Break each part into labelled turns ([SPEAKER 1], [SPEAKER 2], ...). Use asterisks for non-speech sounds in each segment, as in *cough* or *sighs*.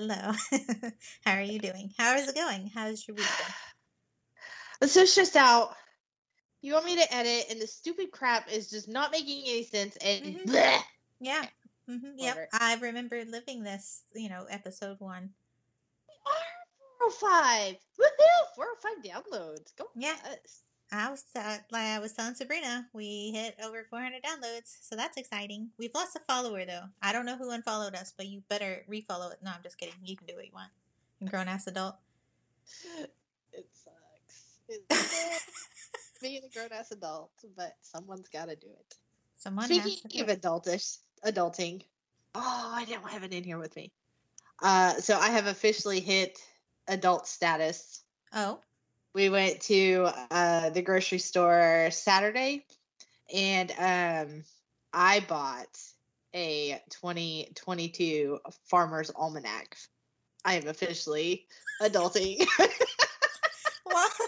[SPEAKER 1] Hello. *laughs* How are you doing? How is it going? How's your week been?
[SPEAKER 2] I'm so stressed out. You want me to edit, and the stupid crap is just not making any sense. And
[SPEAKER 1] Mhm.
[SPEAKER 2] bleh.
[SPEAKER 1] Yeah. hmm Yep. I remember living this, you know, episode one.
[SPEAKER 2] We Our 405. Woohoo! 405 downloads. Go
[SPEAKER 1] Yeah.
[SPEAKER 2] us.
[SPEAKER 1] I was uh, like I was telling Sabrina, we hit over 400 downloads, so that's exciting. We've lost a follower though. I don't know who unfollowed us, but you better refollow it. No, I'm just kidding. You can do what you want. You grown ass adult.
[SPEAKER 2] It sucks. It sucks. *laughs* Being a grown ass adult, but someone's got to do it.
[SPEAKER 1] Someone has
[SPEAKER 2] Speaking
[SPEAKER 1] to
[SPEAKER 2] of adultish, adulting. Oh, I don't have it in here with me. Uh, so I have officially hit adult status.
[SPEAKER 1] Oh,
[SPEAKER 2] We went to uh, the grocery store Saturday, and um, I bought a 2022 Farmer's Almanac. I am officially adulting. *laughs*
[SPEAKER 1] well, *laughs*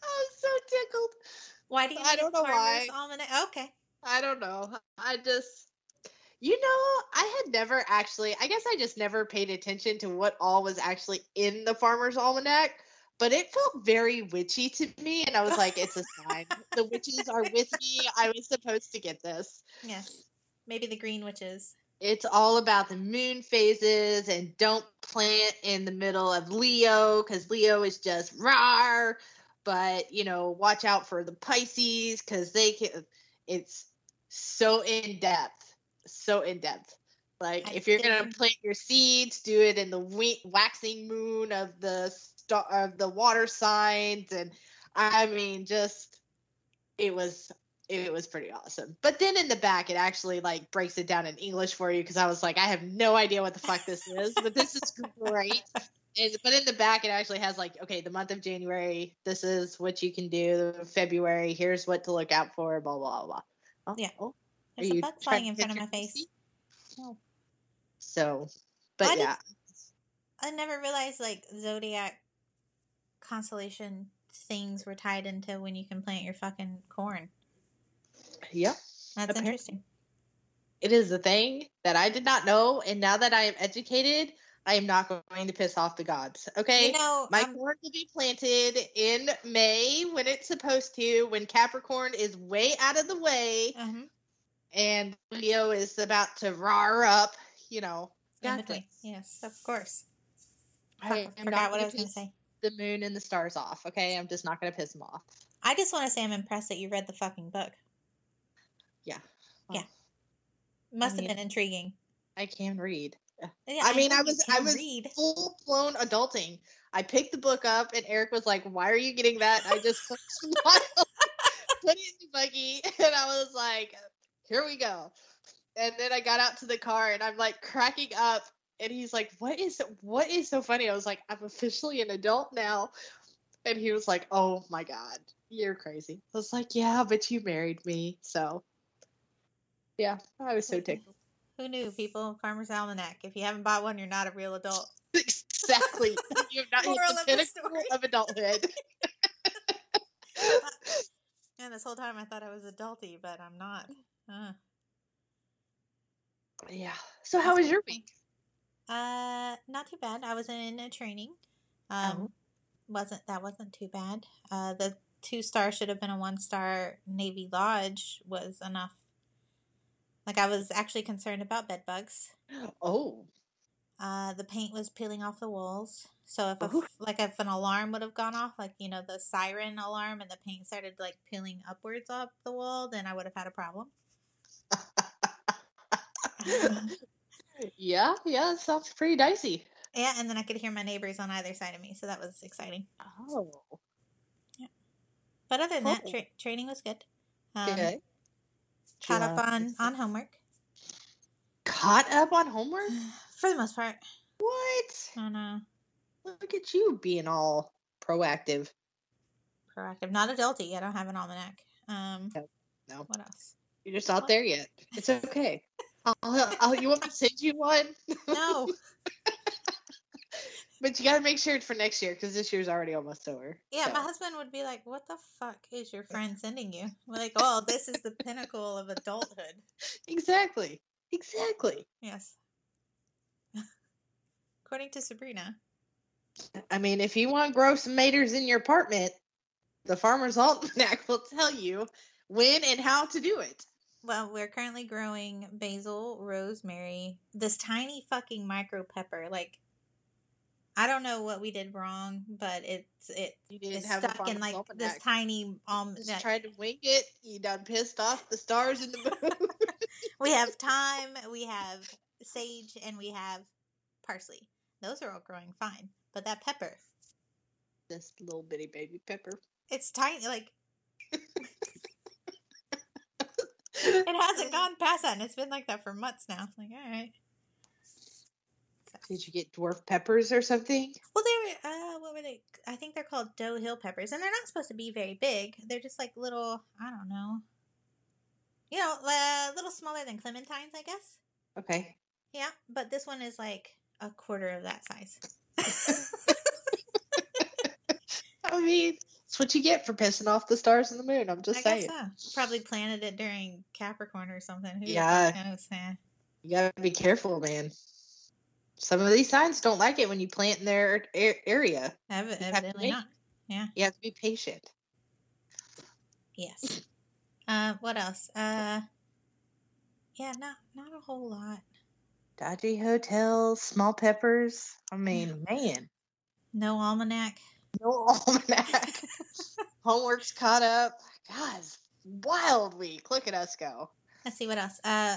[SPEAKER 2] I'm so tickled.
[SPEAKER 1] why do you?
[SPEAKER 2] I don't know
[SPEAKER 1] Farmer's
[SPEAKER 2] why.
[SPEAKER 1] Almanac? Okay.
[SPEAKER 2] I don't know. I just, you know, I had never actually, I guess I just never paid attention to what all was actually in the Farmer's Almanac, but it felt very witchy to me. And I was like, it's a sign. the witches are with me. I was supposed to get this.
[SPEAKER 1] Yes. Maybe the green witches.
[SPEAKER 2] It's all about the moon phases and don't plant in the middle of Leo because Leo is just rar. But, you know, watch out for the Pisces because they can, it's so in depth. So in depth. Like,
[SPEAKER 1] I
[SPEAKER 2] if you're going to plant your seeds, do it in the waxing moon of the star of uh, the water signs. And I mean, just, it was it was pretty awesome. But then in the back, it actually like breaks it down in English for you because I was like, I have no idea what the fuck this is, but this is great. And, but in the back, it actually has like, okay, the month of January, this is what you can do. February, here's what to look out for. Blah blah blah. Oh,
[SPEAKER 1] Yeah.
[SPEAKER 2] oh,
[SPEAKER 1] There's a bug flying in front of my face. No. Oh.
[SPEAKER 2] So, but
[SPEAKER 1] did-
[SPEAKER 2] yeah,
[SPEAKER 1] I never realized like zodiac constellation things were tied into when you can plant your fucking corn.
[SPEAKER 2] yep.
[SPEAKER 1] That's
[SPEAKER 2] Apparently.
[SPEAKER 1] interesting.
[SPEAKER 2] It is a thing that I did not know, and now that I am educated, I am not going to piss off the gods. Okay.
[SPEAKER 1] You know,
[SPEAKER 2] My
[SPEAKER 1] um,
[SPEAKER 2] corn will be planted in May when it's supposed to, when Capricorn is way out of the way
[SPEAKER 1] mhm,
[SPEAKER 2] and Leo is about to roar up, you know.
[SPEAKER 1] in
[SPEAKER 2] Got
[SPEAKER 1] between.
[SPEAKER 2] this.
[SPEAKER 1] Yes, of course.
[SPEAKER 2] I am
[SPEAKER 1] forgot what I was going to say.
[SPEAKER 2] The moon and the stars off, okay? I'm just not going to piss them off.
[SPEAKER 1] I just want to say I'm impressed that you read the fucking book.
[SPEAKER 2] Yeah.
[SPEAKER 1] Yeah. Must
[SPEAKER 2] mean-
[SPEAKER 1] have been intriguing.
[SPEAKER 2] I can read.
[SPEAKER 1] Yeah,
[SPEAKER 2] I mean, I was- I was-
[SPEAKER 1] read.
[SPEAKER 2] Full blown adulting. I picked the book up and Eric was like, Why are you getting that? I just smiled, *laughs* put it in the buggy, *laughs* and I was like, Here we go. And then I got out to the car and I'm like cracking up and he's like, What is what is so funny? I was like, I'm officially an adult now. And he was like, Oh my god, you're crazy. I was like, Yeah, but you married me. So yeah, I was so tickled.
[SPEAKER 1] Who knew, people? Farmer's Almanac. If you haven't bought one, you're not a real adult. *laughs*
[SPEAKER 2] exactly. you have not hit *laughs*
[SPEAKER 1] Moral
[SPEAKER 2] the
[SPEAKER 1] of
[SPEAKER 2] pinnacle of adulthood. *laughs*
[SPEAKER 1] And this whole time I thought I was adulty, but I'm not. Uh.
[SPEAKER 2] yeah. So how was your week?
[SPEAKER 1] Uh, not too bad. I was in a training. Um,
[SPEAKER 2] Oh.
[SPEAKER 1] wasn't that wasn't too bad. Uh, the two star should have been a one star. Navy Lodge was enough. Like I was actually concerned about bed bugs.
[SPEAKER 2] Oh.
[SPEAKER 1] Uh, the paint was peeling off the walls. So if a, like if an alarm would have gone off, like you know the siren alarm, and the paint started like peeling upwards up the wall, then I would have had a problem. *laughs* *laughs*
[SPEAKER 2] yeah, yeah, it sounds pretty dicey.
[SPEAKER 1] Yeah, and then I could hear my neighbors on either side of me, so that was exciting.
[SPEAKER 2] Oh. Yeah.
[SPEAKER 1] But other than that, tra- training was good. Um,
[SPEAKER 2] Good.
[SPEAKER 1] Caught up on on homework
[SPEAKER 2] Caught up on homework? *sighs*
[SPEAKER 1] for the most part.
[SPEAKER 2] What?
[SPEAKER 1] I don't know.
[SPEAKER 2] Look at you being all proactive.
[SPEAKER 1] Proactive, not adulty. I don't have an almanac. Um,
[SPEAKER 2] No,
[SPEAKER 1] what else?
[SPEAKER 2] you're just not there yet. It's okay. *laughs* I'll, I'll, you want me to send you one?
[SPEAKER 1] No. *laughs*
[SPEAKER 2] But you got to make sure it's for next year because this year's already almost over.
[SPEAKER 1] Yeah, my husband would be like, "What the fuck is your friend sending you?" We're like, "Oh, this is the pinnacle of adulthood."
[SPEAKER 2] Exactly. Exactly.
[SPEAKER 1] Yes. according to Sabrina.
[SPEAKER 2] I mean, if you want gross grow some tomatoes in your apartment, the Farmer's Almanac *laughs* will tell you when and how to do it.
[SPEAKER 1] Well, we're currently growing basil, rosemary, this tiny fucking micro pepper. Like, I don't know what we did wrong, but it's it it's stuck in like this tiny um.
[SPEAKER 2] Just
[SPEAKER 1] that-
[SPEAKER 2] tried to wing it. You done pissed off the stars in the moon. *laughs*
[SPEAKER 1] we have thyme, we have sage, and we have parsley. Those are all growing fine, but that pepper,
[SPEAKER 2] this little bitty baby pepper.
[SPEAKER 1] it's tiny. Like *laughs* *laughs* it hasn't gone past that, and it's been like that for months now. Like, all right. So-
[SPEAKER 2] Did you get dwarf peppers or something?
[SPEAKER 1] Well, they were, uh, what were they? I think they're called Doe Hill peppers, and they're not supposed to be very big. They're just like little, I don't know, you know, a little smaller than clementines, I guess.
[SPEAKER 2] Okay.
[SPEAKER 1] Yeah, but this one is like a quarter of that size. *laughs*
[SPEAKER 2] I mean, what you get for pissing off the stars and the moon. I'm just
[SPEAKER 1] I
[SPEAKER 2] saying.
[SPEAKER 1] guess so. Probably planted it during Capricorn or something. Who
[SPEAKER 2] Yeah.
[SPEAKER 1] knows? Yeah.
[SPEAKER 2] You gotta be careful, man. Some of these signs don't like it when you plant in their area.
[SPEAKER 1] Ev- evidently not.
[SPEAKER 2] You have to be patient.
[SPEAKER 1] Yes. Uh, what else? Uh, yeah, not not a whole lot.
[SPEAKER 2] Dodgy hotels, small peppers. I mean, man,
[SPEAKER 1] No almanac.
[SPEAKER 2] No almanac. *laughs* Homework's caught up. Guys, wild week. Look at us go.
[SPEAKER 1] Let's see what else. Uh,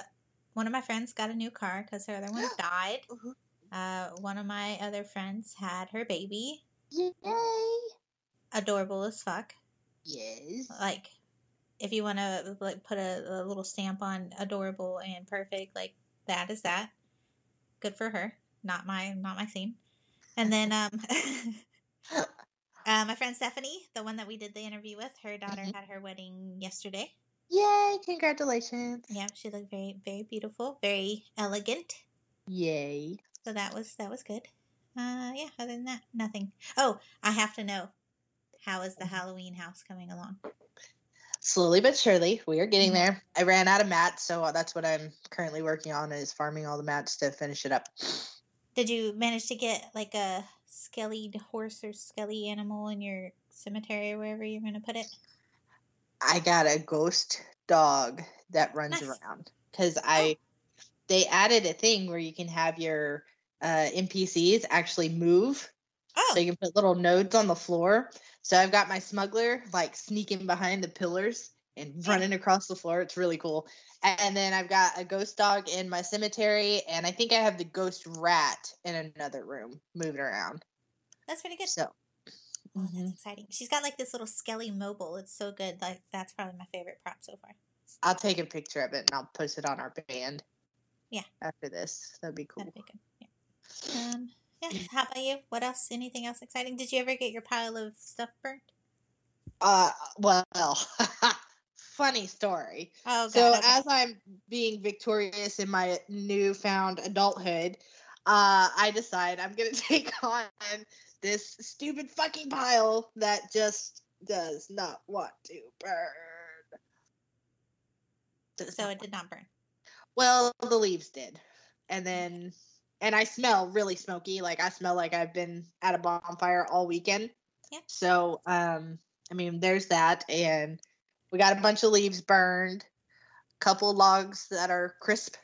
[SPEAKER 1] one of my friends got a new car because her other one *gasps* died. Uh, one of my other friends had her baby.
[SPEAKER 2] Yay!
[SPEAKER 1] Adorable as fuck.
[SPEAKER 2] Yes.
[SPEAKER 1] Like, if you want to like put a, a little stamp on adorable and perfect, like that is that. Good for her. Not my not my scene. And then um, *laughs* *laughs* uh, my friend Stephanie, the one that we did the interview with, her daughter
[SPEAKER 2] Mhm.
[SPEAKER 1] had her wedding yesterday.
[SPEAKER 2] Yay! Congratulations.
[SPEAKER 1] Yeah, she looked very very beautiful, very elegant.
[SPEAKER 2] Yay.
[SPEAKER 1] So that was that was good. Uh, yeah. Other than that, nothing. Oh, I have to know. How is the Halloween house coming along?
[SPEAKER 2] Slowly but surely, we are getting
[SPEAKER 1] Mhm.
[SPEAKER 2] there. I ran out of mats, so that's what I'm currently working on is farming all the mats to finish it up.
[SPEAKER 1] Did you manage to get like a skelly horse or skelly animal in your cemetery or wherever you're gonna put it?
[SPEAKER 2] I got a ghost dog that runs
[SPEAKER 1] Nice.
[SPEAKER 2] around because I they added a thing where you can have your uh, NPCs actually move,
[SPEAKER 1] Oh,
[SPEAKER 2] so you can put little nodes on the floor. So I've got my smuggler like sneaking behind the pillars and running across the floor. It's really cool. And then I've got a ghost dog in my cemetery, and I think I have the ghost rat in another room moving around.
[SPEAKER 1] that's pretty good.
[SPEAKER 2] So
[SPEAKER 1] Oh, that's
[SPEAKER 2] Mhm.
[SPEAKER 1] exciting. She's got like this little skelly mobile. It's so good. Like that's probably my favorite prop so far.
[SPEAKER 2] I'll take a picture of it and I'll post it on our band.
[SPEAKER 1] Yeah.
[SPEAKER 2] After this, that'd be cool.
[SPEAKER 1] That'd be good. Yeah. Um. Yeah. *clears throat* How about you? What else? Anything else exciting? Did you ever get your pile of stuff burnt?
[SPEAKER 2] Uh, well, *laughs* funny story.
[SPEAKER 1] Oh God.
[SPEAKER 2] So
[SPEAKER 1] okay.
[SPEAKER 2] as I'm being victorious in my newfound adulthood, uh, I decide I'm gonna *laughs* take on this stupid fucking pile that just does not want to burn. Does
[SPEAKER 1] so it did not burn.
[SPEAKER 2] Well, the leaves did. And then and I smell really smoky. Like I smell like I've been at a bonfire all weekend.
[SPEAKER 1] Yeah.
[SPEAKER 2] So um I mean there's that and we got a bunch of leaves burned, a couple logs that are crisp,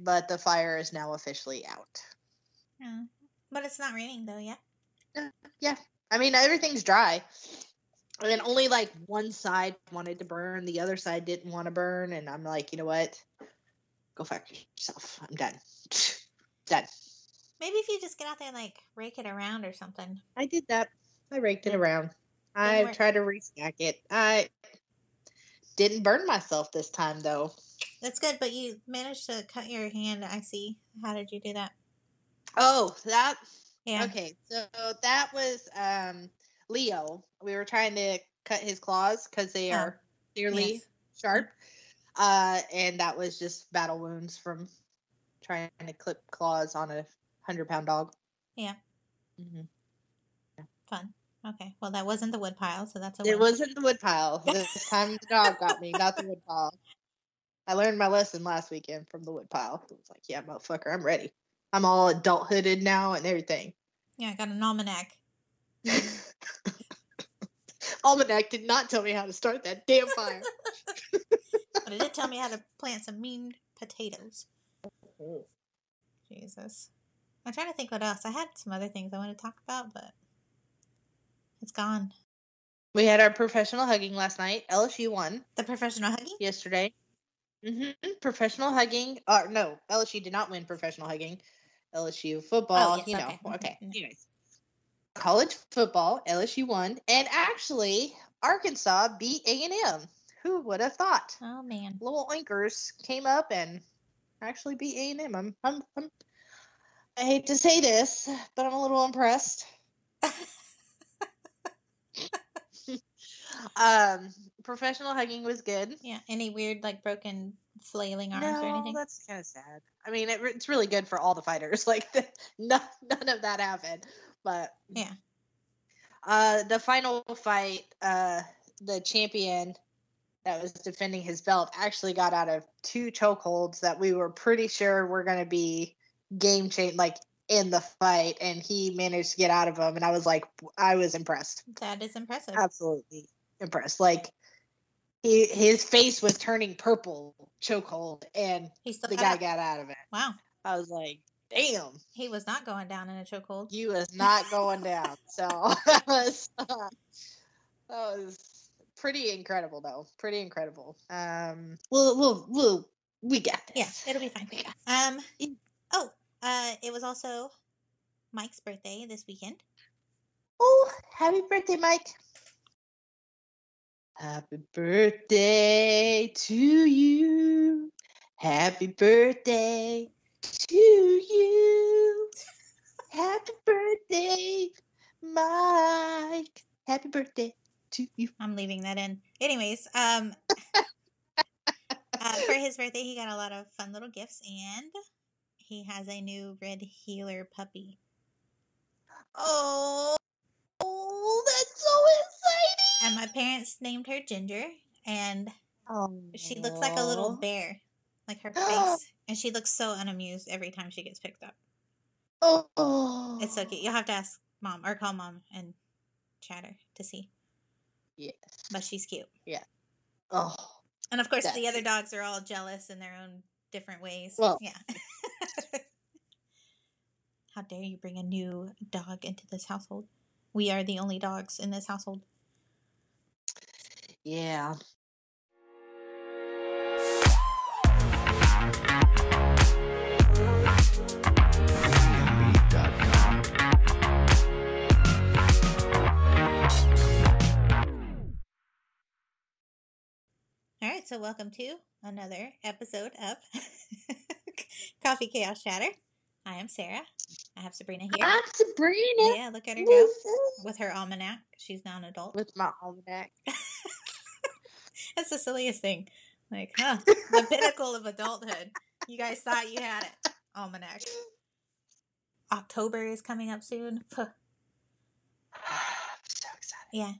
[SPEAKER 2] but the fire is now officially out.
[SPEAKER 1] Yeah. But it's not raining though. Yet. Yeah.
[SPEAKER 2] I mean everything's dry. And then only like one side wanted to burn, the other side didn't want to burn, and I'm like, you know what? Go fuck yourself. I'm done. *laughs* done.
[SPEAKER 1] Maybe if you just get out there and like rake it around or something.
[SPEAKER 2] I did that. I raked it around. I tried to restack it. I didn't burn myself this time though.
[SPEAKER 1] That's good, but you managed to cut your hand. I see. How did you do that?
[SPEAKER 2] Oh, that
[SPEAKER 1] Yeah.
[SPEAKER 2] okay. So that was um Leo. We were trying to cut his claws because they
[SPEAKER 1] Oh,
[SPEAKER 2] are clearly
[SPEAKER 1] yes.
[SPEAKER 2] sharp. Uh, and that was just battle wounds from trying to clip claws on a hundred pound dog.
[SPEAKER 1] Yeah.
[SPEAKER 2] Mm-hmm.
[SPEAKER 1] Fun. Okay. Well, that wasn't the wood pile, so that's a
[SPEAKER 2] It wasn't the wood pile. *laughs* This time the dog got me, not the wood pile. I learned my lesson last weekend from the wood pile. It was like, yeah, motherfucker, I'm ready. I'm all adulthooded now and everything.
[SPEAKER 1] Yeah, I got an almanac. *laughs*
[SPEAKER 2] Almanac did not tell me how to start that damn fire. *laughs*
[SPEAKER 1] But it did tell me how to plant some mean potatoes. Mm-hmm. Jesus. I'm trying to think what else. I had some other things I want to talk about, but it's gone.
[SPEAKER 2] we had our professional hugging last night. LSU won
[SPEAKER 1] The professional hugging?
[SPEAKER 2] yesterday. hmm Professional hugging. Uh, no, LSU did not win professional hugging. LSU football,
[SPEAKER 1] Oh, yes,
[SPEAKER 2] you know.
[SPEAKER 1] okay. Mhm,
[SPEAKER 2] Okay.
[SPEAKER 1] mhm.
[SPEAKER 2] Anyways, college football, LSU won, and actually Arkansas beat A and M. Who would have thought?
[SPEAKER 1] Oh man.
[SPEAKER 2] Little Oinkers came up and actually beat A and M. I'm, I'm, I'm, I hate to say this, but I'm a little impressed. *laughs* um, professional hugging was good.
[SPEAKER 1] Yeah. Any weird like broken flailing arms or
[SPEAKER 2] No,
[SPEAKER 1] anything?
[SPEAKER 2] that's kind of sad. I mean, it, it's really good for all the fighters. *laughs* Like, the, no, none of that happened. But
[SPEAKER 1] Yeah.
[SPEAKER 2] uh, the final fight, uh, the champion that was defending his belt actually got out of two chokeholds that we were pretty sure were going to be game change, like in the fight, and he managed to get out of them. And I was like, I was impressed
[SPEAKER 1] That is impressive.
[SPEAKER 2] absolutely impressed. Like he his face was turning purple chokehold, and
[SPEAKER 1] He still
[SPEAKER 2] the guy
[SPEAKER 1] up.
[SPEAKER 2] got out of it.
[SPEAKER 1] Wow.
[SPEAKER 2] I was like, damn,
[SPEAKER 1] He was not going down in a chokehold.
[SPEAKER 2] you was *laughs* not going down. So *laughs* that was *laughs* that was pretty incredible, though. Pretty incredible. Um, we'll we'll we'll we got this.
[SPEAKER 1] Yeah, it'll be fine.
[SPEAKER 2] We got
[SPEAKER 1] Um. Oh, uh, it was also Mike's birthday this weekend.
[SPEAKER 2] Oh, happy birthday, Mike. Happy birthday to you. Happy birthday to you. Happy birthday, Mike. Happy birthday to you.
[SPEAKER 1] I'm leaving that in. Anyways, um, *laughs* uh, for his birthday, he got a lot of fun little gifts, and he has a new red heeler puppy.
[SPEAKER 2] Oh, oh that's so exciting.
[SPEAKER 1] And my parents named her Ginger, and she looks like a little bear, like her *gasps* face, and she looks so unamused every time she gets picked up.
[SPEAKER 2] Oh,
[SPEAKER 1] It's so cute. You'll have to ask mom or call mom and chat her to see,
[SPEAKER 2] Yes.
[SPEAKER 1] but she's cute. Yeah.
[SPEAKER 2] Oh,
[SPEAKER 1] And of course, the other dogs are all jealous in their own different ways.
[SPEAKER 2] Well-
[SPEAKER 1] yeah. *laughs* How dare you bring a new dog into this household? We are the only dogs in this household.
[SPEAKER 2] Yeah.
[SPEAKER 1] All right, so welcome to another episode of *laughs* Coffee Chaos Chatter. I am Sarah. I have Sabrina here.
[SPEAKER 2] I'm Sabrina.
[SPEAKER 1] Yeah, look at her go with her almanac. She's now an adult.
[SPEAKER 2] With my almanac. *laughs* *laughs*
[SPEAKER 1] That's the silliest thing. Like, *laughs* huh? The pinnacle of adulthood. You guys thought you had it. Almanac. October is coming up soon. Puh.
[SPEAKER 2] I'm *sighs* so excited.
[SPEAKER 1] Yeah.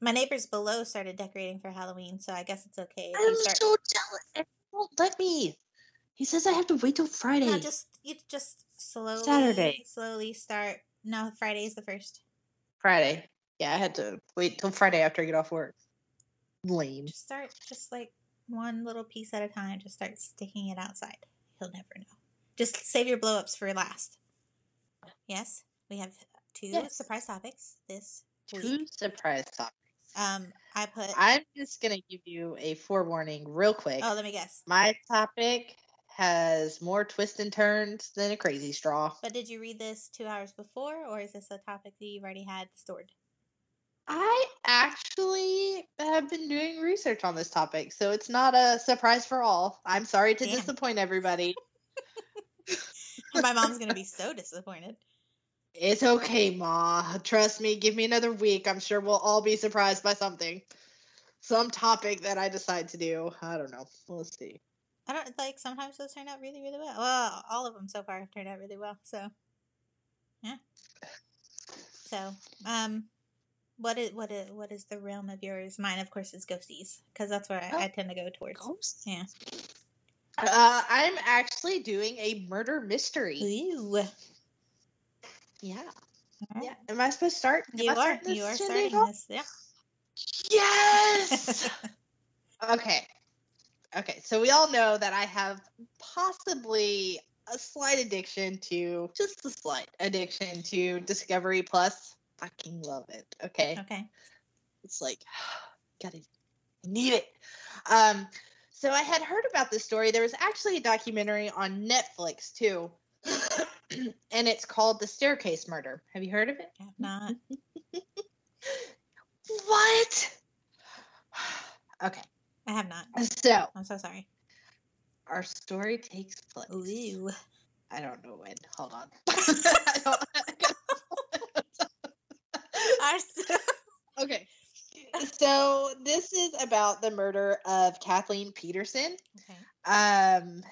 [SPEAKER 1] My neighbors below started decorating for Halloween, so I guess it's okay
[SPEAKER 2] I'm
[SPEAKER 1] start.
[SPEAKER 2] so jealous. It won't let me. He says I have to wait till Friday.
[SPEAKER 1] No, just you just slowly,
[SPEAKER 2] Saturday.
[SPEAKER 1] slowly start. No, Friday is the first.
[SPEAKER 2] Friday. Yeah, I had to wait till Friday after I get off work. Lame.
[SPEAKER 1] Just start, just like one little piece at a time. Just start sticking it outside. He'll never know. Just save your blow ups for last. Yes, we have two
[SPEAKER 2] Yes.
[SPEAKER 1] surprise topics this
[SPEAKER 2] Two surprise topics.
[SPEAKER 1] Um, I put.
[SPEAKER 2] I'm just gonna give you a forewarning real quick.
[SPEAKER 1] oh, let me guess.
[SPEAKER 2] My topic has more twists and turns than a crazy straw.
[SPEAKER 1] But did you read this two hours before, or is this a topic that you've already had stored?
[SPEAKER 2] I actually have been doing research on this topic, so it's not a surprise for all. I'm sorry to
[SPEAKER 1] Damn.
[SPEAKER 2] disappoint everybody. *laughs*
[SPEAKER 1] My mom's gonna be so disappointed.
[SPEAKER 2] It's okay, Ma. Trust me, give me another week. I'm sure we'll all be surprised by something. Some topic that I decide to do. I don't know. We'll see.
[SPEAKER 1] I don't like sometimes those turn out really, really well. Well, all of them so far have turned out really well. So, yeah. So, um, what is what is what is the realm of yours? Mine, of course, is ghosties because that's where I, I tend to go towards.
[SPEAKER 2] Ghosts?
[SPEAKER 1] Yeah.
[SPEAKER 2] Uh, I'm actually doing a murder mystery.
[SPEAKER 1] Ooh.
[SPEAKER 2] Yeah.
[SPEAKER 1] Alright.
[SPEAKER 2] Yeah. Am I supposed to start? Am
[SPEAKER 1] You
[SPEAKER 2] I
[SPEAKER 1] are.
[SPEAKER 2] starting
[SPEAKER 1] You are starting this. Yeah.
[SPEAKER 2] Yes. *laughs* okay. Okay. So we all know that I have possibly a slight addiction to just a slight addiction to Discovery Plus. Fucking love it. Okay.
[SPEAKER 1] okay.
[SPEAKER 2] It's like *sighs* gotta need it. Um so I had heard about this story. There was actually a documentary on Netflix too. *clears throat* and it's called The Staircase Murder. Have you heard of it?
[SPEAKER 1] I have not. *laughs*
[SPEAKER 2] What? *sighs* Okay.
[SPEAKER 1] I have not.
[SPEAKER 2] So
[SPEAKER 1] I'm so sorry.
[SPEAKER 2] our story takes place.
[SPEAKER 1] Ooh.
[SPEAKER 2] I don't know when. Hold on. *laughs* I don't- *laughs* Okay. So this is about the murder of Kathleen Peterson.
[SPEAKER 1] okay.
[SPEAKER 2] Um,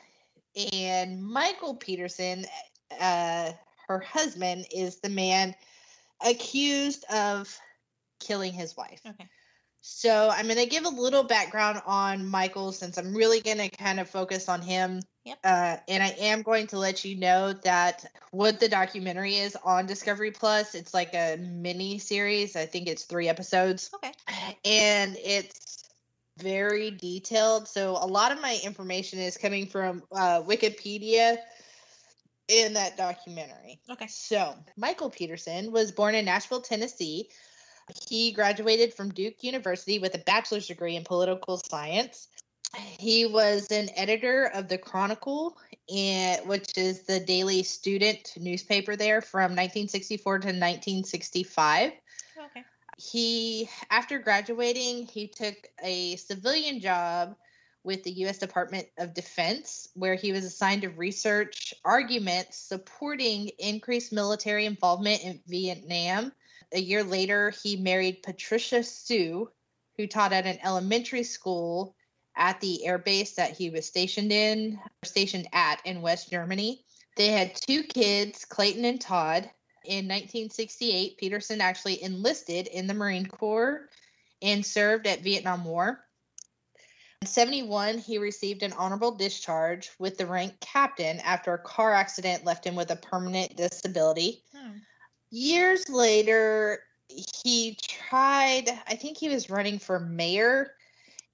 [SPEAKER 2] and Michael Peterson, uh, her husband, is the man accused of killing his wife.
[SPEAKER 1] Okay.
[SPEAKER 2] So I'm going to give a little background on Michael since I'm really going to kind of focus on him.
[SPEAKER 1] Yep.
[SPEAKER 2] Uh, and I am going to let you know that what the documentary is on Discovery Plus. It's like a mini series. I think it's three episodes
[SPEAKER 1] Okay.
[SPEAKER 2] and it's very detailed. So a lot of my information is coming from uh, Wikipedia in that documentary.
[SPEAKER 1] Okay.
[SPEAKER 2] So Michael Peterson was born in Nashville, Tennessee. He graduated from Duke University with a bachelor's degree in political science. He was an editor of the Chronicle, which is the daily student newspaper there from 1964 to 1965
[SPEAKER 1] Okay.
[SPEAKER 2] he after graduating he took a civilian job with the U.S. Department of Defense, where he was assigned to research arguments supporting increased military involvement in Vietnam. A year later, he married Patricia Sue, who taught at an elementary school at the air base that he was stationed in, stationed at in West Germany. They had two kids, Clayton and Todd. In 1968, Peterson actually enlisted in the Marine Corps and served at Vietnam War. In 71, he received an honorable discharge with the rank captain after a car accident left him with a permanent disability. Years later, he tried, I think he was running for mayor,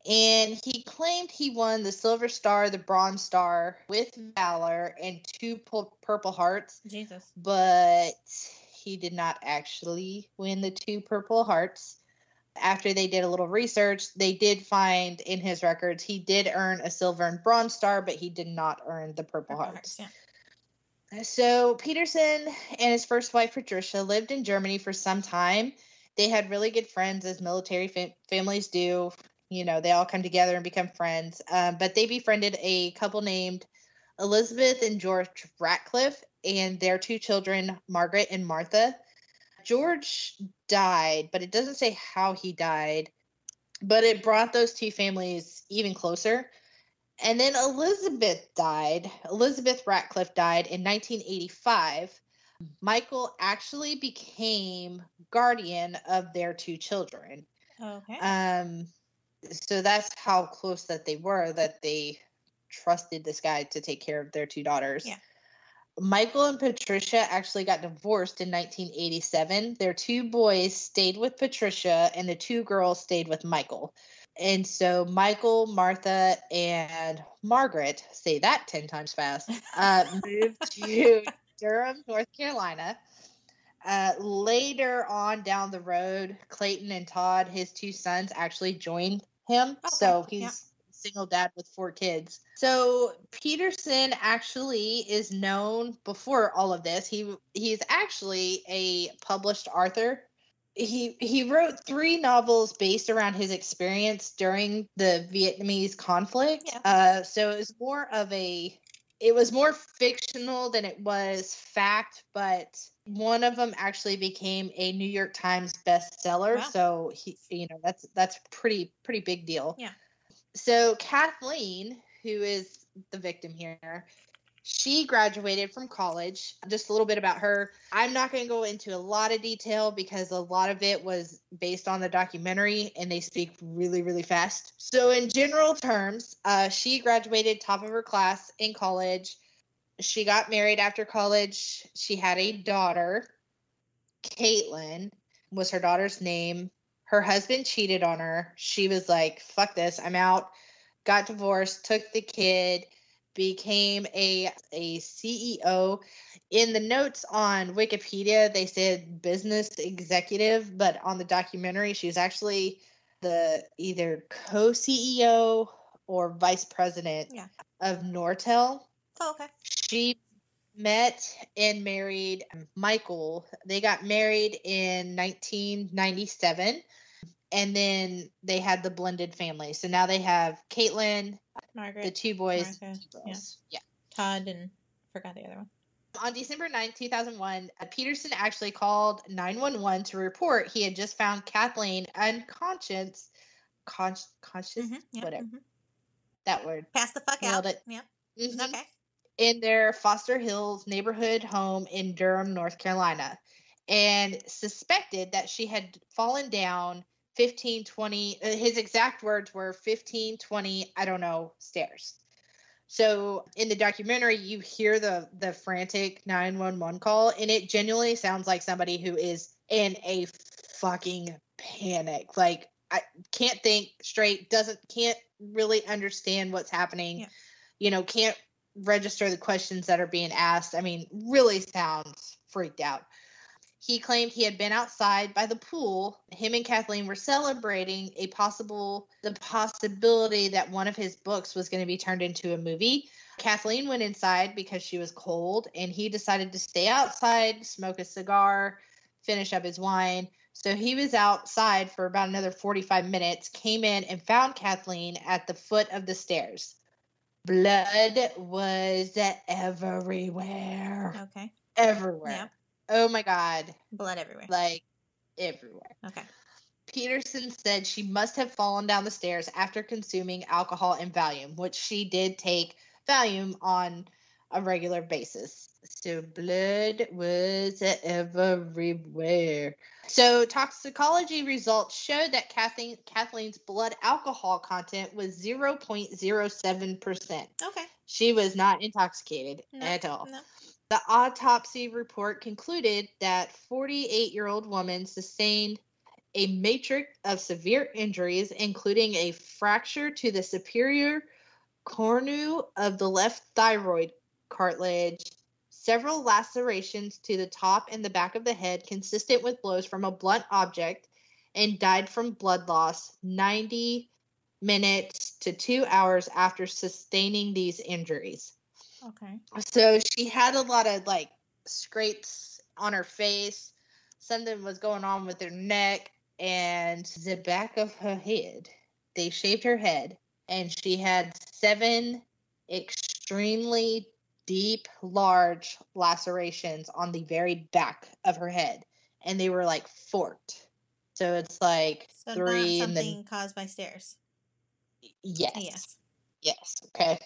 [SPEAKER 2] and he claimed he won the Silver Star, the Bronze Star with Valor, and two Pul- Purple Hearts
[SPEAKER 1] Jesus.
[SPEAKER 2] but he did not actually win the two Purple Hearts. After they did a little research, they did find in his records he did earn a silver and bronze star, but he did not earn the Purple,
[SPEAKER 1] Purple
[SPEAKER 2] Hearts.
[SPEAKER 1] Hearts, Yeah.
[SPEAKER 2] So Peterson and his first wife Patricia lived in Germany for some time. They had really good friends, as military fam- families do. You know, they all come together and become friends. Um, but they befriended a couple named Elizabeth and George Ratcliffe and their two children, Margaret and Martha. George died, but it doesn't say how he died. But it brought those two families even closer. And then Elizabeth died. Elizabeth Ratcliffe died in 1985. Michael actually became guardian of their two children.
[SPEAKER 1] Okay.
[SPEAKER 2] Um, so that's how close that they were that they trusted this guy to take care of their two daughters.
[SPEAKER 1] Yeah.
[SPEAKER 2] Michael and Patricia actually got divorced in 1987. Their two boys stayed with Patricia, and the two girls stayed with Michael. And so Michael, Martha, and Margaret, say that 10 times fast, *laughs* uh, moved to Durham, North Carolina. Uh, later on down the road, Clayton and Todd, his two sons, actually joined him. so he's
[SPEAKER 1] yeah.
[SPEAKER 2] single dad with four kids. So Peterson actually is known before all of this. He he's actually a published author. He he wrote three novels based around his experience during the Vietnamese conflict.
[SPEAKER 1] Yeah.
[SPEAKER 2] Uh, so it was more of a it was more fictional than it was fact, but one of them actually became a New York Times bestseller.
[SPEAKER 1] Wow.
[SPEAKER 2] So he, you know, that's that's pretty pretty big deal.
[SPEAKER 1] Yeah.
[SPEAKER 2] So Kathleen, who is the victim here, She graduated from college. Just a little bit about her. I'm not going to go into a lot of detail because a lot of it was based on the documentary and they speak really, really fast. So, in general terms, uh, she graduated top of her class in college. She got married after college. She had a daughter. Caitlin was her daughter's name. Her husband cheated on her. She was like, fuck this, I'm out. Got divorced, took the kid became a a CEO. In the notes on Wikipedia, they said business executive, but on the documentary, she was actually the either co-CEO or vice president
[SPEAKER 1] Yeah.
[SPEAKER 2] of Nortel.
[SPEAKER 1] Oh, okay.
[SPEAKER 2] She met and married Michael. They got married in 1997. And then they had the blended family. So now they have Caitlin,
[SPEAKER 1] Margaret,
[SPEAKER 2] the two boys,
[SPEAKER 1] Martha,
[SPEAKER 2] two girls. yeah.
[SPEAKER 1] Todd, and forgot the other one.
[SPEAKER 2] On December 9, 2001, uh, Peterson actually called 911 to report he had just found Kathleen unconscious, con- conscious,
[SPEAKER 1] Mhm, yeah,
[SPEAKER 2] whatever,
[SPEAKER 1] mhm.
[SPEAKER 2] that word,
[SPEAKER 1] Pass the fuck
[SPEAKER 2] Nailed
[SPEAKER 1] out.
[SPEAKER 2] it.
[SPEAKER 1] Yep.
[SPEAKER 2] Mhm.
[SPEAKER 1] Okay.
[SPEAKER 2] in their Forest Hills neighborhood home in Durham, North Carolina, and suspected that she had fallen down 15, 20, uh, his exact words were 15, 20, I don't know, stairs. So in the documentary, you hear the the frantic 911 call, and it genuinely sounds like somebody who is in a fucking panic. Like I can't think straight, doesn't can't really understand what's happening.
[SPEAKER 1] Yeah.
[SPEAKER 2] You know, can't register the questions that are being asked. I mean, really sounds freaked out. He claimed he had been outside by the pool. Him and Kathleen were celebrating a possible the possibility that one of his books was going to be turned into a movie. Kathleen went inside because she was cold and he decided to stay outside, smoke a cigar, finish up his wine. So he was outside for about another 45 minutes, came in and found Kathleen at the foot of the stairs. Blood was everywhere.
[SPEAKER 1] Okay.
[SPEAKER 2] Everywhere.
[SPEAKER 1] Yeah.
[SPEAKER 2] Oh my God.
[SPEAKER 1] Blood everywhere.
[SPEAKER 2] Like everywhere.
[SPEAKER 1] Okay.
[SPEAKER 2] Peterson said she must have fallen down the stairs after consuming alcohol and Valium, which she did take Valium on a regular basis. So blood was everywhere. So toxicology results showed that Kathleen, Kathleen's blood alcohol content was 0.07%.
[SPEAKER 1] Okay.
[SPEAKER 2] She was not intoxicated
[SPEAKER 1] No,
[SPEAKER 2] at all.
[SPEAKER 1] No.
[SPEAKER 2] The autopsy report concluded that 48 year old woman sustained a matrix of severe injuries, including a fracture to the superior cornu of the left thyroid cartilage, several lacerations to the top and the back of the head, consistent with blows from a blunt object, and died from blood loss 90 minutes to two hours after sustaining these injuries.
[SPEAKER 1] Okay.
[SPEAKER 2] So she had a lot of like scrapes on her face. Something was going on with her neck and the back of her head. They shaved her head and she had seven extremely deep, large lacerations on the very back of her head. And they were like forked. So it's like
[SPEAKER 1] So
[SPEAKER 2] three
[SPEAKER 1] not
[SPEAKER 2] and
[SPEAKER 1] something
[SPEAKER 2] then
[SPEAKER 1] caused by stairs.
[SPEAKER 2] yes.
[SPEAKER 1] Yes.
[SPEAKER 2] Yes. Okay.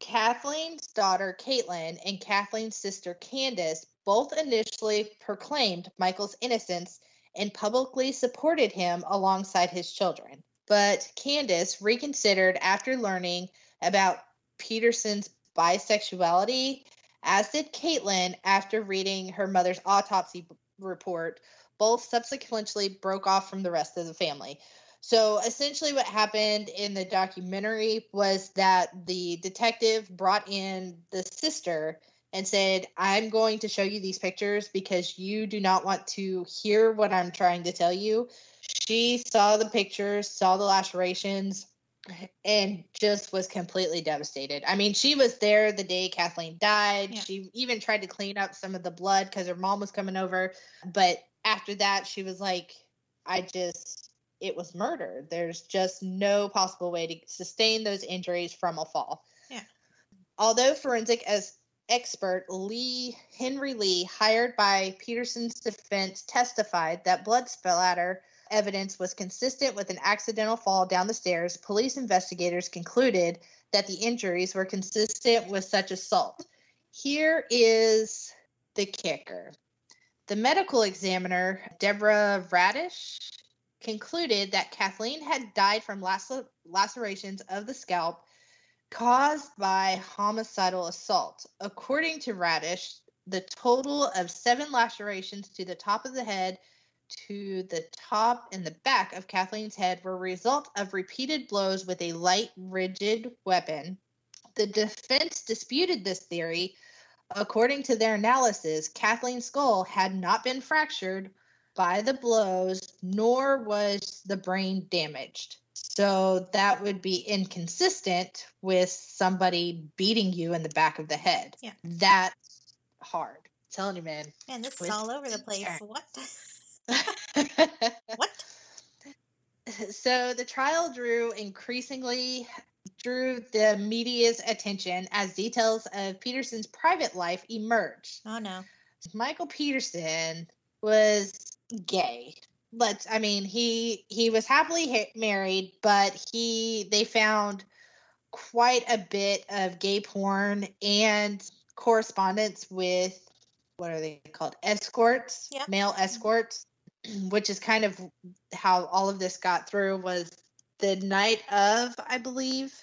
[SPEAKER 2] Kathleen's daughter, Caitlin, and Kathleen's sister, Candace, both initially proclaimed Michael's innocence and publicly supported him alongside his children. But Candace reconsidered after learning about Peterson's bisexuality, as did Caitlin after reading her mother's autopsy report. Both subsequently broke off from the rest of the family. So essentially, what happened in the documentary was that the detective brought in the sister and said, I'm going to show you these pictures because you do not want to hear what I'm trying to tell you. She saw the pictures, saw the lacerations, and just was completely devastated. I mean, she was there the day Kathleen died.
[SPEAKER 1] Yeah.
[SPEAKER 2] She even tried to clean up some of the blood because her mom was coming over. But after that, she was like, I just, it was murder. There's just no possible way to sustain those injuries from a fall.
[SPEAKER 1] Yeah.
[SPEAKER 2] Although forensic as expert Lee Henry Lee, hired by Peterson's defense, testified that blood splatter evidence was consistent with an accidental fall down the stairs, police investigators concluded that the injuries were consistent with such assault. Here is the kicker. The medical examiner, Deborah Radisch, concluded that Kathleen had died from lacer- lacerations of the scalp caused by homicidal assault. According to Radisch, the total of seven lacerations to the top of the head, to the top and the back of Kathleen's head were a result of repeated blows with a light, rigid weapon. The defense disputed this theory. According to their analysis, Kathleen's skull had not been fractured by the blows, nor was the brain damaged. So that would be inconsistent with somebody beating you in the back of the head.
[SPEAKER 1] Yeah.
[SPEAKER 2] That's hard. I'm telling you, man.
[SPEAKER 1] Man, this is all over the place. What? *laughs* what?
[SPEAKER 2] so the trial drew increasingly drew the media's attention as details of Peterson's private life emerged.
[SPEAKER 1] Oh no.
[SPEAKER 2] Michael Peterson was gay. Let's I mean he he was happily ha- married, but he they found quite a bit of gay porn and correspondence with what are they called escorts
[SPEAKER 1] Yep.
[SPEAKER 2] male escorts *clears throat* which is kind of how all of this got through was the night of i believe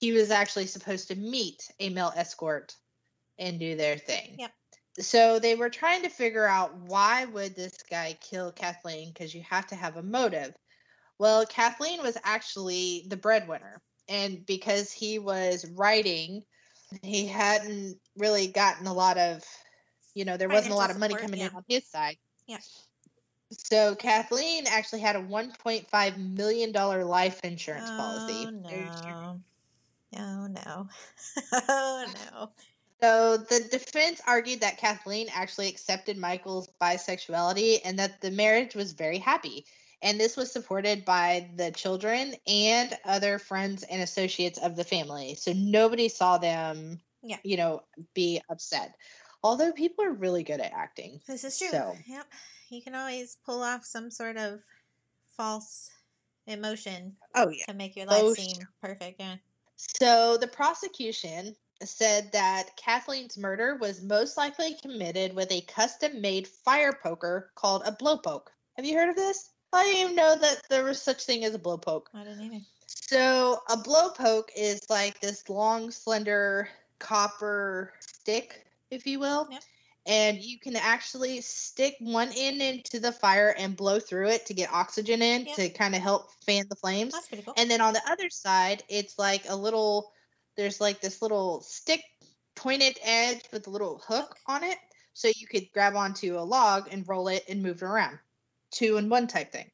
[SPEAKER 2] he was actually supposed to meet a male escort and do their thing
[SPEAKER 1] Yep.
[SPEAKER 2] So they were trying to figure out why would this guy kill kathleen because you have to have a motive well kathleen was actually the breadwinner and because he was writing he hadn't really gotten a lot of you know there wasn't a lot of money
[SPEAKER 1] Financial
[SPEAKER 2] coming in on his side
[SPEAKER 1] Yeah.
[SPEAKER 2] so kathleen actually had a 1.5 million dollar life insurance policy
[SPEAKER 1] Oh
[SPEAKER 2] your-
[SPEAKER 1] no. Oh no. *laughs* oh no.
[SPEAKER 2] So the defense argued that Kathleen actually accepted Michael's bisexuality and that the marriage was very happy. And this was supported by the children and other friends and associates of the family. So nobody saw them,
[SPEAKER 1] Yeah.
[SPEAKER 2] you know, be upset. Although people are really good at acting.
[SPEAKER 1] This is true.
[SPEAKER 2] So-
[SPEAKER 1] Yep. You can always pull off some sort of false emotion
[SPEAKER 2] Oh, yeah.
[SPEAKER 1] to make your life
[SPEAKER 2] Oh,
[SPEAKER 1] seem perfect. Yeah.
[SPEAKER 2] So the prosecution said that Kathleen's murder was most likely committed with a custom made fire poker called a blowpoke. Have you heard of this? I didn't even know that there was such thing as a blowpoke.
[SPEAKER 1] I didn't either.
[SPEAKER 2] So a blowpoke is like this long, slender copper stick, if you will.
[SPEAKER 1] Yep.
[SPEAKER 2] And you can actually stick one end into the fire and blow through it to get oxygen in
[SPEAKER 1] Yep.
[SPEAKER 2] to kind of help fan the flames.
[SPEAKER 1] That's pretty cool.
[SPEAKER 2] And then on the other side, it's like a little, there's like this little stick pointed edge with a little hook on it. So you could grab onto a log and roll it and move it around. Two and one type thing.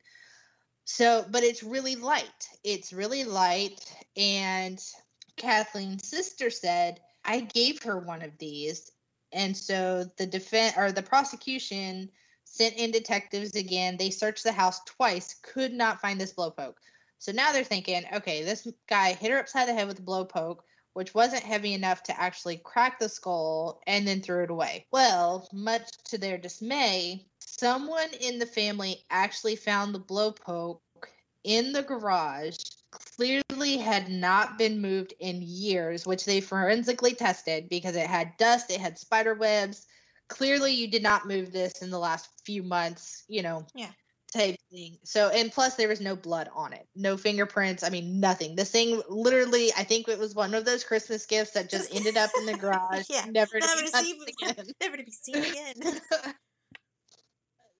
[SPEAKER 2] So, but it's really light. It's really light. And Kathleen's sister said, I gave her one of these. And so the defense or the prosecution sent in detectives again. They searched the house twice, could not find this blowpoke. So now they're thinking, okay, this guy hit her upside the head with a blowpoke, which wasn't heavy enough to actually crack the skull and then threw it away. Well, much to their dismay, someone in the family actually found the blowpoke in the garage. Clearly had not been moved in years, which they forensically tested because it had dust, it had spider webs. Clearly, you did not move this in the last few months, you know,
[SPEAKER 1] Yeah.
[SPEAKER 2] Type thing. So, and plus, there was no blood on it, no fingerprints. I mean, nothing. This thing literally, I think it was one of those Christmas gifts that just ended up in the *laughs* garage,
[SPEAKER 1] Yeah,
[SPEAKER 2] never to
[SPEAKER 1] Never
[SPEAKER 2] be
[SPEAKER 1] to
[SPEAKER 2] touched
[SPEAKER 1] see *laughs*
[SPEAKER 2] again.
[SPEAKER 1] never to be seen again. *laughs*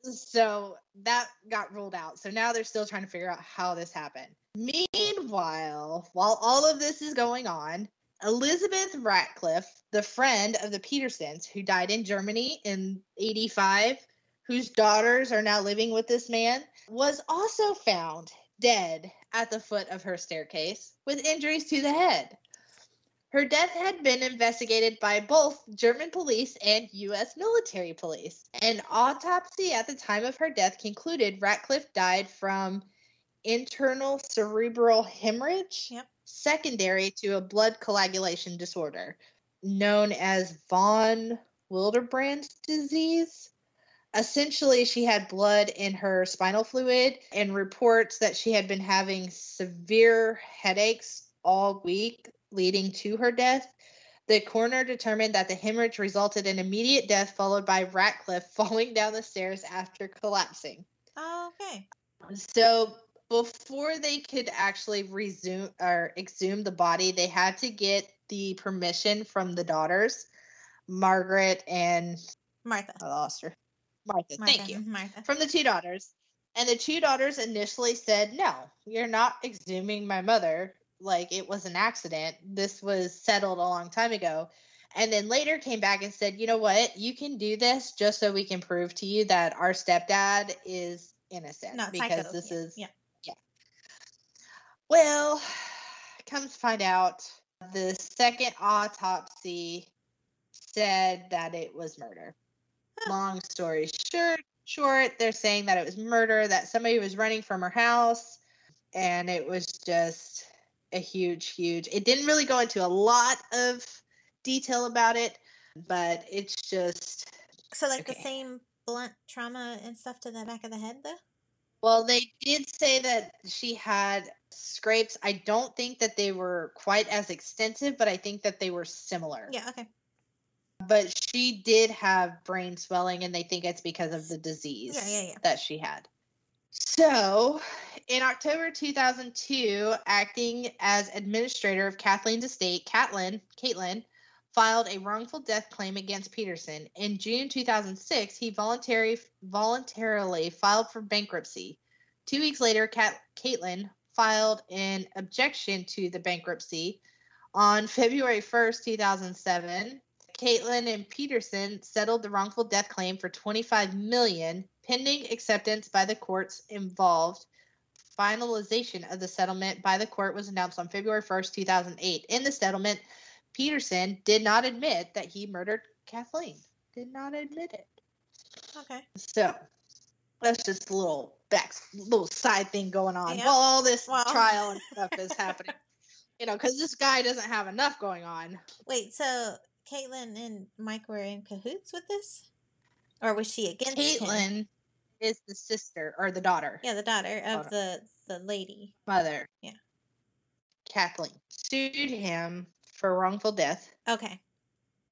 [SPEAKER 2] so that got ruled out. So now they're still trying to figure out how this happened. Meanwhile, while all of this is going on, Elizabeth Ratcliffe, the friend of the Petersons who died in Germany in 85, whose daughters are now living with this man, was also found dead at the foot of her staircase with injuries to the head. Her death had been investigated by both German police and U.S. military police. An autopsy at the time of her death concluded Ratcliffe died from internal cerebral hemorrhage,
[SPEAKER 1] Yep.
[SPEAKER 2] secondary to a blood coagulation disorder known as von Willebrand's disease. Essentially, she had blood in her spinal fluid and reports that she had been having severe headaches all week leading to her death. The coroner determined that the hemorrhage resulted in immediate death, followed by Ratcliffe *laughs* falling down the stairs after collapsing.
[SPEAKER 1] Oh, okay.
[SPEAKER 2] So before they could actually resume or exhume the body, they had to get the permission from the daughters, Margaret and
[SPEAKER 1] Martha.
[SPEAKER 2] I lost her. Martha,
[SPEAKER 1] Martha.
[SPEAKER 2] thank you.
[SPEAKER 1] Martha.
[SPEAKER 2] From the two daughters. And the two daughters initially said, No, you're not exhuming my mother. Like it was an accident. This was settled a long time ago. And then later came back and said, You know what? You can do this just so we can prove to you that our stepdad is innocent.
[SPEAKER 1] Not
[SPEAKER 2] because
[SPEAKER 1] psycho.
[SPEAKER 2] this
[SPEAKER 1] yeah.
[SPEAKER 2] is
[SPEAKER 1] yeah.
[SPEAKER 2] well, comes to find out, the second autopsy said that it was murder.
[SPEAKER 1] Huh.
[SPEAKER 2] Long story short, short, they're saying that it was murder, that somebody was running from her house, and it was just a huge, huge. It didn't really go into a lot of detail about it, but it's just
[SPEAKER 1] So like the same blunt trauma and stuff to the back of the head though?
[SPEAKER 2] Well, they did say that she had scrapes. I don't think that they were quite as extensive, but I think that they were similar.
[SPEAKER 1] Yeah, okay.
[SPEAKER 2] But she did have brain swelling, and they think it's because of the disease
[SPEAKER 1] Yeah, yeah, yeah.
[SPEAKER 2] that she had. So, in October 2002, acting as administrator of Kathleen's estate, Catlin, Caitlin filed a wrongful death claim against Peterson. In June 2006, he voluntary, voluntarily filed for bankruptcy. Two weeks later, Cat, Caitlin filed an objection to the bankruptcy. On February 1st, 2007, Caitlin and Peterson settled the wrongful death claim for 25 million, pending acceptance by the courts involved. Finalization of the settlement by the court was announced on February 1st, 2008. In the settlement, Peterson did not admit that he murdered Kathleen. Did not admit it.
[SPEAKER 1] Okay.
[SPEAKER 2] So that's just a little back, little side thing going on
[SPEAKER 1] Yeah.
[SPEAKER 2] while all this
[SPEAKER 1] Well-
[SPEAKER 2] trial and stuff is *laughs* happening. You know, because this guy doesn't have enough going on.
[SPEAKER 1] Wait, so Caitlin and Mike were in cahoots with this? Or was she against him?
[SPEAKER 2] Caitlin is the sister or the daughter,
[SPEAKER 1] Yeah, the daughter of
[SPEAKER 2] Daughter.
[SPEAKER 1] the the lady.
[SPEAKER 2] mother.
[SPEAKER 1] Yeah.
[SPEAKER 2] Kathleen sued him for wrongful death
[SPEAKER 1] Okay.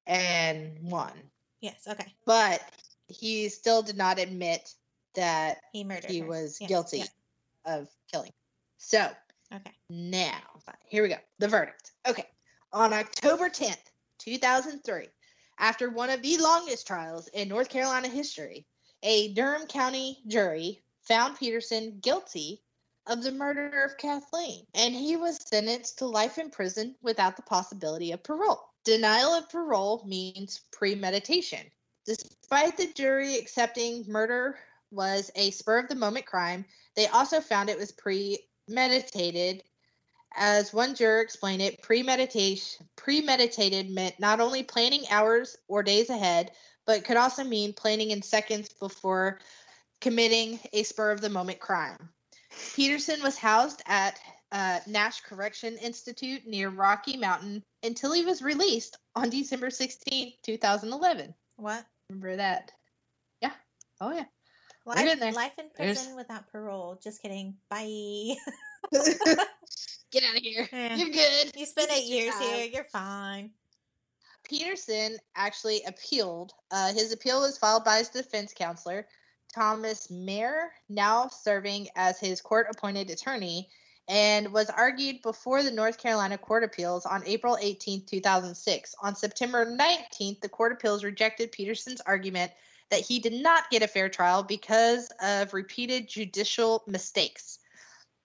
[SPEAKER 2] and won,
[SPEAKER 1] Yes, okay.
[SPEAKER 2] but he still did not admit that
[SPEAKER 1] He murdered
[SPEAKER 2] he
[SPEAKER 1] her.
[SPEAKER 2] was
[SPEAKER 1] Yeah,
[SPEAKER 2] guilty
[SPEAKER 1] yeah.
[SPEAKER 2] of killing. So
[SPEAKER 1] Okay.
[SPEAKER 2] Now, here we go. The verdict. Okay. On October 10th, 2003, after one of the longest trials in North Carolina history, a Durham County jury found Peterson guilty of the murder of Kathleen, and he was sentenced to life in prison without the possibility of parole. Denial of parole means premeditation. Despite the jury accepting murder was a spur of the moment crime, they also found it was premeditated. As one juror explained it, premeditation premeditated meant not only planning hours or days ahead, but could also mean planning in seconds before committing a spur of the moment crime. Peterson was housed at uh, Nash Correction Institute near Rocky Mountain until he was released on December 16, 2011.
[SPEAKER 1] What?
[SPEAKER 2] Remember that? Yeah. Oh, yeah.
[SPEAKER 1] Life, life in
[SPEAKER 2] There's-
[SPEAKER 1] prison without parole. Just kidding. Bye. *laughs* *laughs*
[SPEAKER 2] Get out of here.
[SPEAKER 1] Yeah. *laughs*
[SPEAKER 2] You're good.
[SPEAKER 1] You spent eight years here. You're fine.
[SPEAKER 2] Peterson actually appealed. Uh, his appeal was filed by his defense counselor, Thomas Maher, now serving as his court appointed attorney, and was argued before the North Carolina Court of Appeals on April 18, 2006. On September 19th, the Court of Appeals rejected Peterson's argument that he did not get a fair trial because of repeated judicial mistakes.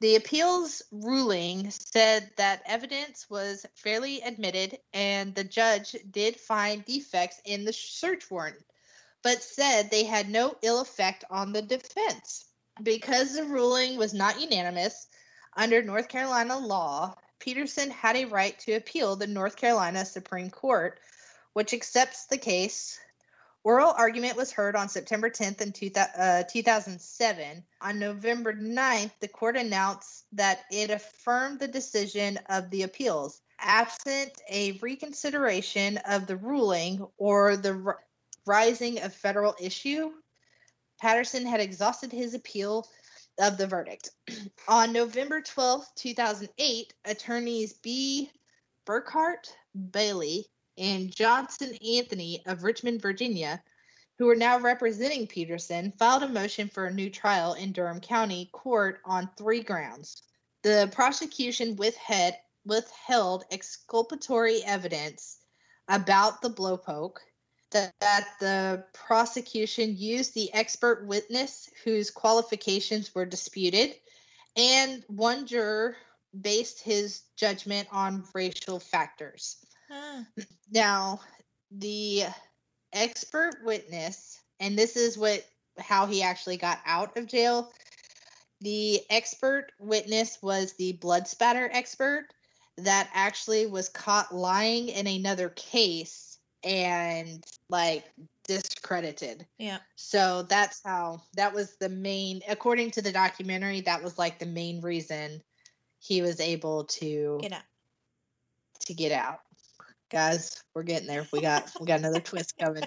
[SPEAKER 2] The appeals ruling said that evidence was fairly admitted and the judge did find defects in the search warrant, but said they had no ill effect on the defense. Because the ruling was not unanimous, under North Carolina law, Peterson had a right to appeal the North Carolina Supreme Court, which accepts the case. Oral argument was heard on September 10th in two, uh, 2007. On November 9th, the court announced that it affirmed the decision of the appeals. Absent a reconsideration of the ruling or the r- rising of federal issue, Patterson had exhausted his appeal of the verdict. *clears throat* on November 12th, 2008, attorneys B. Burkhart Bailey and Johnson Anthony of Richmond, Virginia, who are now representing Peterson, filed a motion for a new trial in Durham County Court on three grounds. The prosecution withheld, withheld exculpatory evidence about the blowpoke, that, that the prosecution used the expert witness whose qualifications were disputed, and one juror based his judgment on racial factors. Now, the expert witness, and this is what how he actually got out of jail. The expert witness was the blood spatter expert that actually was caught lying in another case and like discredited.
[SPEAKER 1] Yeah.
[SPEAKER 2] So that's how that was the main according to the documentary that was like the main reason he was able to
[SPEAKER 1] Get out.
[SPEAKER 2] to get out. Guys, we're getting there. We got we got another twist coming.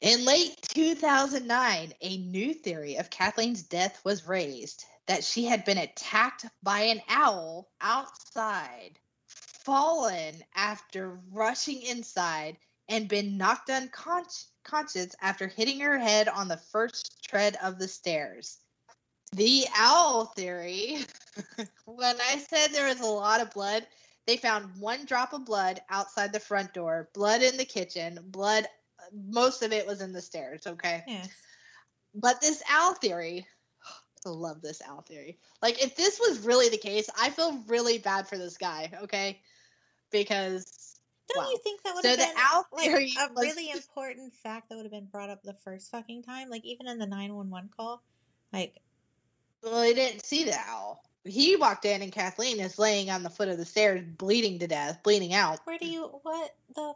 [SPEAKER 2] In late 2009, a new theory of Kathleen's death was raised that she had been attacked by an owl outside, fallen after rushing inside, and been knocked unconscious after hitting her head on the first tread of the stairs. The owl theory, *laughs* when I said there was a lot of blood, they found one drop of blood outside the front door, blood in the kitchen, blood, most of it was in the stairs, okay?
[SPEAKER 1] Yes.
[SPEAKER 2] But this owl theory, I love this owl theory. Like, if this was really the case, I feel really bad for this guy, okay? Because,
[SPEAKER 1] Don't
[SPEAKER 2] wow.
[SPEAKER 1] you think that would
[SPEAKER 2] So
[SPEAKER 1] have
[SPEAKER 2] the
[SPEAKER 1] been
[SPEAKER 2] owl
[SPEAKER 1] like
[SPEAKER 2] theory
[SPEAKER 1] a
[SPEAKER 2] was-
[SPEAKER 1] really important fact that would have been brought up the first fucking time? Like even in the nine one one call, like
[SPEAKER 2] well, he didn't see the owl. He walked in, and Kathleen is laying on the foot of the stairs, bleeding to death, bleeding out.
[SPEAKER 1] where do you what the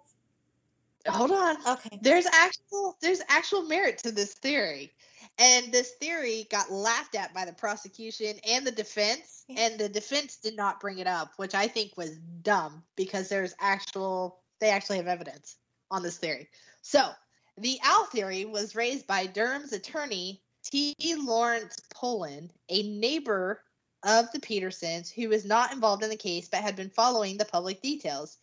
[SPEAKER 2] Hold on.
[SPEAKER 1] okay?
[SPEAKER 2] there's actual there's actual merit to this theory and this theory got laughed at by the prosecution and the defense
[SPEAKER 1] Yeah.
[SPEAKER 2] and the defense did not bring it up which i think was dumb because there's actual they actually have evidence on this theory so the owl theory was raised by durham's attorney t lawrence pollard a neighbor of the petersons who was not involved in the case but had been following the public details.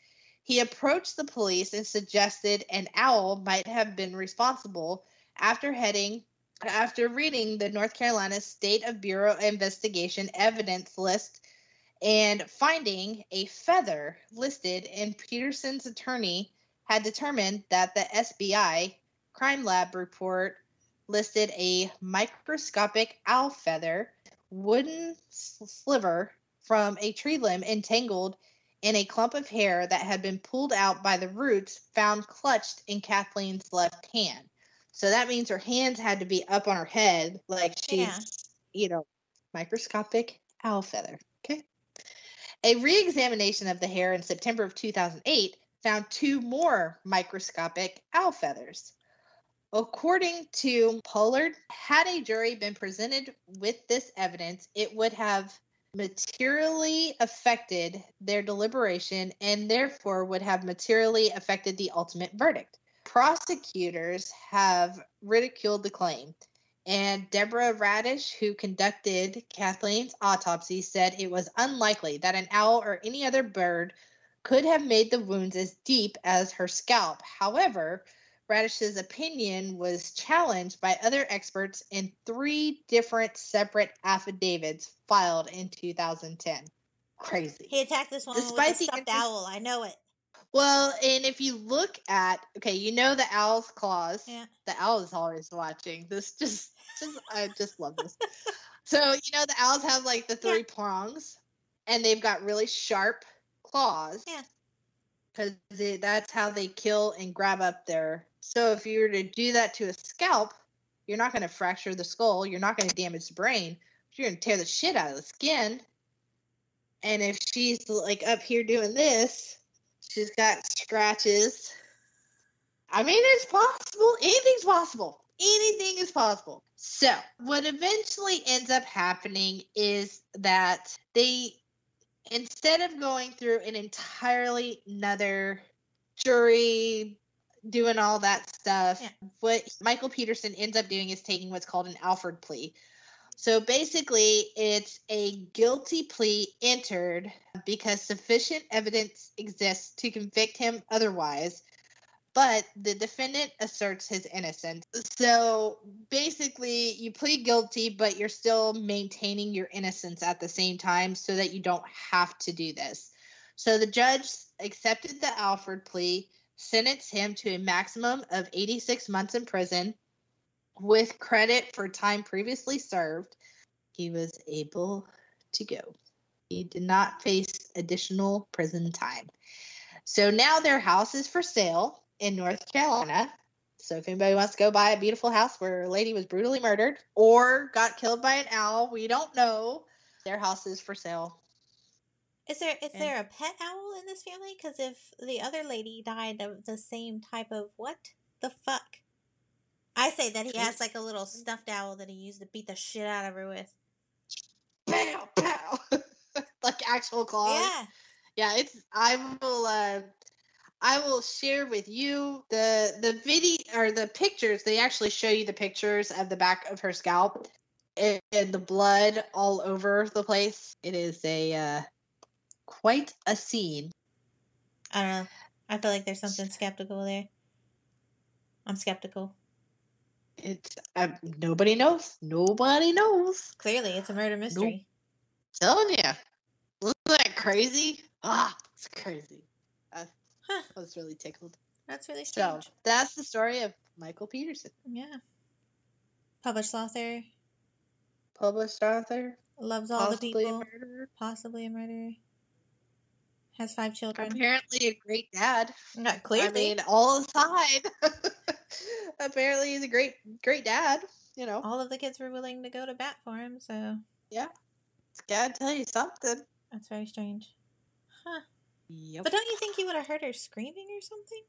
[SPEAKER 2] He approached the police and suggested an owl might have been responsible after heading after reading the North Carolina State of Bureau Investigation evidence list and finding a feather listed and Peterson's attorney had determined that the SBI crime lab report listed a microscopic owl feather wooden sliver from a tree limb entangled in a clump of hair that had been pulled out by the roots found clutched in Kathleen's left hand. So that means her hands had to be up on her head, like she's,
[SPEAKER 1] Yeah.
[SPEAKER 2] you know, microscopic owl feather. Okay. A re examination of the hair in September of 2008 found two more microscopic owl feathers. According to Pollard, had a jury been presented with this evidence, it would have materially affected their deliberation and therefore would have materially affected the ultimate verdict. Prosecutors have ridiculed the claim, and Deborah Radisch, who conducted Kathleen's autopsy, said it was unlikely that an owl or any other bird could have made the wounds as deep as her scalp. However, Radisch's opinion was challenged by other experts in three different separate affidavits filed in 2010. Crazy.
[SPEAKER 1] He attacked this woman
[SPEAKER 2] Despite
[SPEAKER 1] with a
[SPEAKER 2] the
[SPEAKER 1] stuffed
[SPEAKER 2] interest-
[SPEAKER 1] owl. I know it.
[SPEAKER 2] Well, and if you look at okay, you know the owl's claws.
[SPEAKER 1] Yeah.
[SPEAKER 2] The owl is always watching. This just, just I just love this. *laughs* so you know the owls have like the three prongs, and they've got really sharp claws.
[SPEAKER 1] Yeah.
[SPEAKER 2] Because that's how they kill and grab up their. So if you were to do that to a scalp, you're not going to fracture the skull. You're not going to damage the brain. You're going to tear the shit out of the skin. And if she's like up here doing this, she's got scratches. I mean, it's possible. Anything's possible. Anything is possible. So, what eventually ends up happening is that they, instead of going through an entirely another jury doing all that stuff,
[SPEAKER 1] Yeah.
[SPEAKER 2] what Michael Peterson ends up doing is taking what's called an Alford plea. So basically, it's a guilty plea entered because sufficient evidence exists to convict him otherwise, but the defendant asserts his innocence. So basically, you plead guilty, but you're still maintaining your innocence at the same time so that you don't have to do this. So the judge accepted the Alford plea, sentenced him to a maximum of 86 months in prison with credit for time previously served. He was able to go. He did not face additional prison time. So now their house is for sale in North Carolina. So if anybody wants to go buy a beautiful house where a lady was brutally murdered or got killed by an owl, we don't know. Their house is for sale.
[SPEAKER 1] Is there is
[SPEAKER 2] And-
[SPEAKER 1] there a pet owl in this family? Because if the other lady died of the same type of what the fuck? I say that he has like a little stuffed owl that he used to beat the shit out of her with.
[SPEAKER 2] Pow pow. *laughs* like actual claws.
[SPEAKER 1] Yeah.
[SPEAKER 2] yeah it's i will uh i will share with you the the video or the pictures they actually show you the pictures of the back of her scalp and, and the blood all over the place it is a uh quite a scene
[SPEAKER 1] I don't know. I feel like there's something skeptical there. I'm skeptical.
[SPEAKER 2] it's uh, nobody knows nobody knows
[SPEAKER 1] Clearly, it's a murder mystery.
[SPEAKER 2] telling you isn't that crazy ah it's crazy i
[SPEAKER 1] Huh.
[SPEAKER 2] was really tickled
[SPEAKER 1] That's really
[SPEAKER 2] so
[SPEAKER 1] strange.
[SPEAKER 2] that's the story of michael peterson
[SPEAKER 1] Yeah. Published author,
[SPEAKER 2] published author
[SPEAKER 1] loves all the
[SPEAKER 2] possibly a
[SPEAKER 1] people,
[SPEAKER 2] murderer
[SPEAKER 1] possibly a murderer. Has five children.
[SPEAKER 2] Apparently, a great dad.
[SPEAKER 1] Not clearly.
[SPEAKER 2] I mean, all aside, *laughs* apparently he's a great, great dad. You know,
[SPEAKER 1] all of the kids were willing to go to bat for him, so
[SPEAKER 2] gotta tell you something.
[SPEAKER 1] that's very strange. Huh.
[SPEAKER 2] Yep.
[SPEAKER 1] But don't you think he would have heard her screaming or something?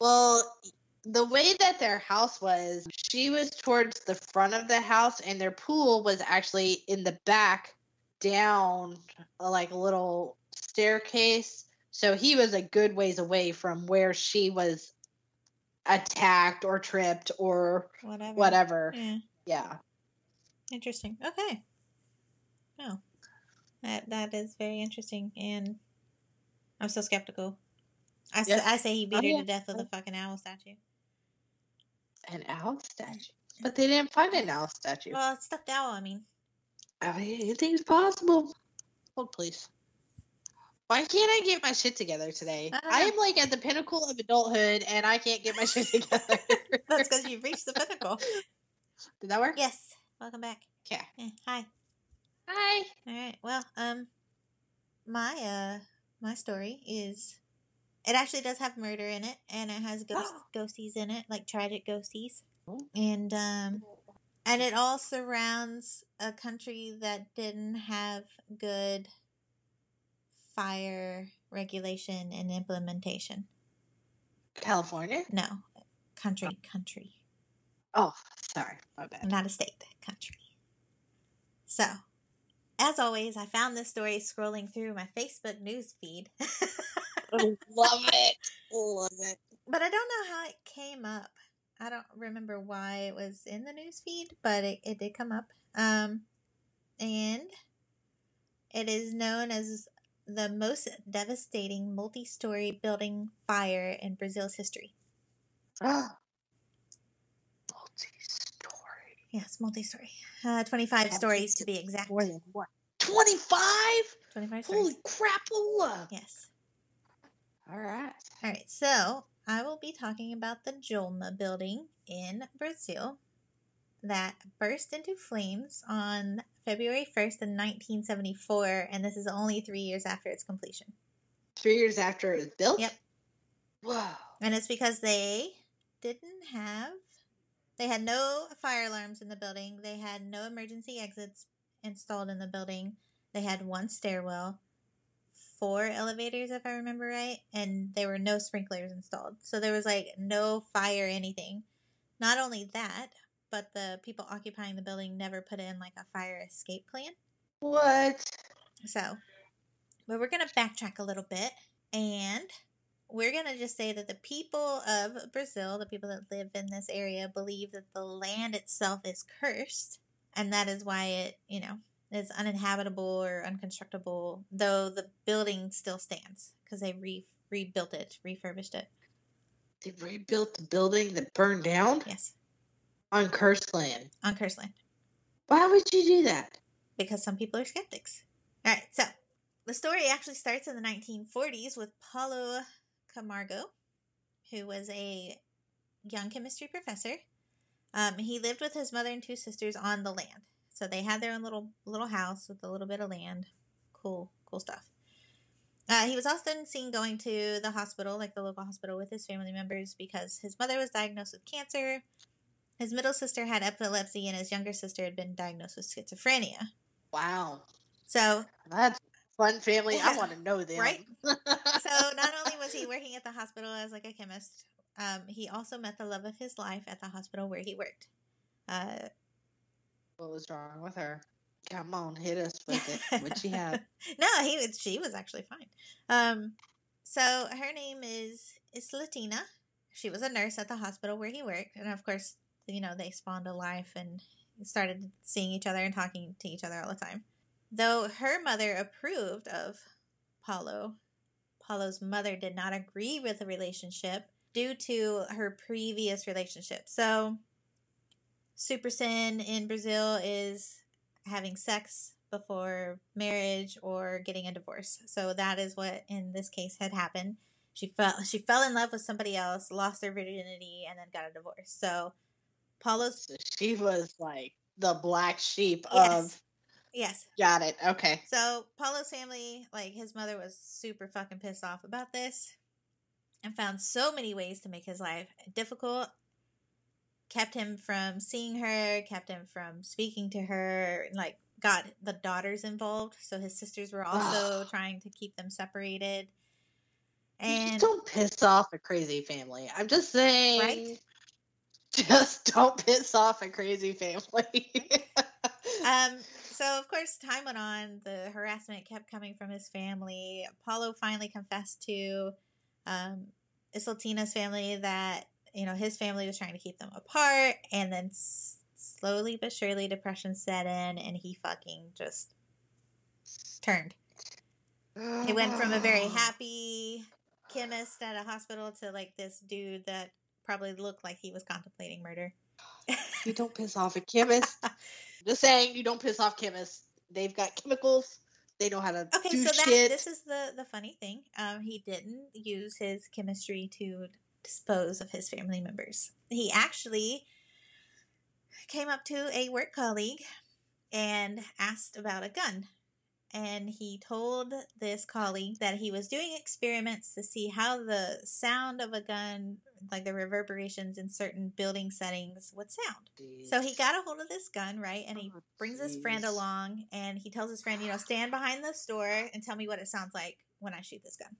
[SPEAKER 2] Well, the way that their house was, she was towards the front of the house, and their pool was actually in the back, down like a little staircase. So he was a good ways away from where she was attacked or tripped or
[SPEAKER 1] Whatever.
[SPEAKER 2] whatever.
[SPEAKER 1] Yeah.
[SPEAKER 2] Yeah.
[SPEAKER 1] Interesting. Okay. Oh. That that is very interesting and I'm still skeptical. I, s-
[SPEAKER 2] Yeah.
[SPEAKER 1] I say he beat
[SPEAKER 2] Oh,
[SPEAKER 1] her
[SPEAKER 2] yeah.
[SPEAKER 1] to death with a oh. fucking owl statue.
[SPEAKER 2] An owl statue. But they didn't find an owl statue.
[SPEAKER 1] Well, it's stuffed owl, I mean.
[SPEAKER 2] I mean, anything's possible. Hold, please. Why can't I get my shit together today?
[SPEAKER 1] Uh,
[SPEAKER 2] I am like at the pinnacle of adulthood and I can't get my shit *laughs* together.
[SPEAKER 1] That's because you've reached the pinnacle. *laughs*
[SPEAKER 2] Did that work?
[SPEAKER 1] Yes. Welcome back.
[SPEAKER 2] Okay.
[SPEAKER 1] Eh, hi.
[SPEAKER 2] Hi.
[SPEAKER 1] All right. Well, um, my uh, my story is, it actually does have murder in it, and it has ghost *gasps* ghosties in it, like tragic ghosties,
[SPEAKER 2] Oh.
[SPEAKER 1] and um, and it all surrounds a country that didn't have good fire regulation and implementation.
[SPEAKER 2] California?
[SPEAKER 1] No, country, country,
[SPEAKER 2] Oh, sorry. My bad.
[SPEAKER 1] not a state, country. So, as always, I found this story scrolling through my Facebook news feed. *laughs*
[SPEAKER 2] Love it. Love it.
[SPEAKER 1] but I don't know how it came up. I don't remember why it was in the news feed, but it, it did come up. Um, and it is known as the most devastating multi story building fire in Brazil's history. *gasps*
[SPEAKER 2] Multi-story.
[SPEAKER 1] Yes, multi story. Uh, 25
[SPEAKER 2] That
[SPEAKER 1] stories to be exact.
[SPEAKER 2] More than what? 25?
[SPEAKER 1] 25
[SPEAKER 2] Holy crapola.
[SPEAKER 1] Yes.
[SPEAKER 2] All right.
[SPEAKER 1] All right, so I will be talking about the Joelma building in Brazil that burst into flames on February 1st in 1974, and this is only three years after its completion.
[SPEAKER 2] Three years after it was built?
[SPEAKER 1] Yep.
[SPEAKER 2] Whoa.
[SPEAKER 1] And it's because they didn't have, they had no fire alarms in the building, they had no emergency exits installed in the building, they had one stairwell, four elevators, if I remember right, and there were no sprinklers installed. So there was like no fire, anything. Not only that, but the people occupying the building never put in like a fire escape plan.
[SPEAKER 2] What?
[SPEAKER 1] So, but we're going to backtrack a little bit and we're going to just say that the people of Brazil, the people that live in this area, believe that the land itself is cursed and that is why it, you know, is uninhabitable or unconstructable, though the building still stands because they re- rebuilt it, refurbished it.
[SPEAKER 2] They rebuilt the building that burned down
[SPEAKER 1] Yes,
[SPEAKER 2] on cursed land.
[SPEAKER 1] on cursed land
[SPEAKER 2] Why would you do that?
[SPEAKER 1] because some people are skeptics. All right, so the story actually starts in the 1940s with Paulo Camargo, who was a young chemistry professor. Um, he lived with his mother and two sisters on the land, so they had their own little little house with a little bit of land. Cool, cool stuff. Uh, he was often seen going to the hospital, like the local hospital, with his family members because his mother was diagnosed with cancer. His middle sister had epilepsy, and his younger sister had been diagnosed with schizophrenia.
[SPEAKER 2] Wow.
[SPEAKER 1] So,
[SPEAKER 2] That's fun family. I want to know them.
[SPEAKER 1] right? *laughs* so not only was he working at the hospital as like a chemist, um, he also met the love of his life at the hospital where he worked. Uh,
[SPEAKER 2] what was wrong with her? Come on, hit us with it. *laughs* What she have?
[SPEAKER 1] no, he was. She was actually fine. Um, so her name is Isaltina. She was a nurse at the hospital where he worked, and of course, you know they spawned a life and started seeing each other and talking to each other all the time. Though her mother approved of Paulo, Paulo's mother did not agree with the relationship due to her previous relationship. So, super sin in Brazil is having sex before marriage or getting a divorce. So that is what in this case had happened. She fell she fell in love with somebody else, lost her virginity, and then got a divorce. So Paulo's
[SPEAKER 2] she was like the black sheep
[SPEAKER 1] Yes.
[SPEAKER 2] of.
[SPEAKER 1] yes.
[SPEAKER 2] Got it. Okay.
[SPEAKER 1] So Paulo's family, like his mother was super fucking pissed off about this and found so many ways to make his life difficult. Kept him from seeing her, kept him from speaking to her, like got the daughters involved. So his sisters were also trying to keep them separated. And
[SPEAKER 2] don't piss off a crazy family. I'm just saying.
[SPEAKER 1] Right? *laughs*
[SPEAKER 2] Just don't piss off a crazy family. *laughs*
[SPEAKER 1] um so of course time went on. The harassment kept coming from his family. Paulo finally confessed to um isaltina's family that you know his family was trying to keep them apart. And then s- slowly but surely depression set in and he fucking just turned. He went from a very *sighs* happy chemist at a hospital to like this dude that probably looked like he was contemplating murder
[SPEAKER 2] You don't piss off a *laughs* chemist. Just saying, you don't piss off chemists. They've got chemicals. They know how to
[SPEAKER 1] Okay,
[SPEAKER 2] do
[SPEAKER 1] so that
[SPEAKER 2] shit.
[SPEAKER 1] this is the the funny thing. Um, he didn't use his chemistry to dispose of his family members. He actually came up to a work colleague and asked about a gun. And he told this colleague that he was doing experiments to see how the sound of a gun, like the reverberations in certain building settings, would sound. So he got a hold of this gun, right? And he
[SPEAKER 2] Oh,
[SPEAKER 1] brings his friend along and he tells his friend, you know, stand behind this door and tell me what it sounds like when I shoot this gun.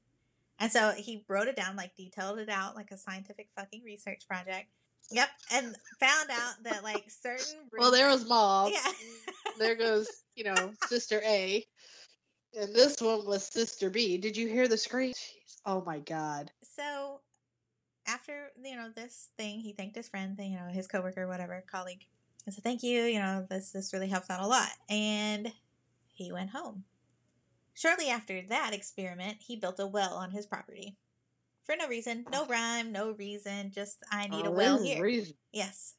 [SPEAKER 1] And so he wrote it down, like detailed it out like a scientific fucking research project. Yep. And found out that like certain
[SPEAKER 2] Well, there was mom.
[SPEAKER 1] Yeah.
[SPEAKER 2] Mm, there goes, you know, Sister A. And this one was Sister B. Did you hear the scream? Jeez. Oh my God.
[SPEAKER 1] so after you know this thing, he thanked his friend, you know, his coworker, whatever, colleague. I said, "Thank you. You know, this this really helps out a lot." And he went home. Shortly after that experiment, he built a well on his property for no reason, no rhyme, no reason. Just I need a well here.
[SPEAKER 2] reason.
[SPEAKER 1] Yes.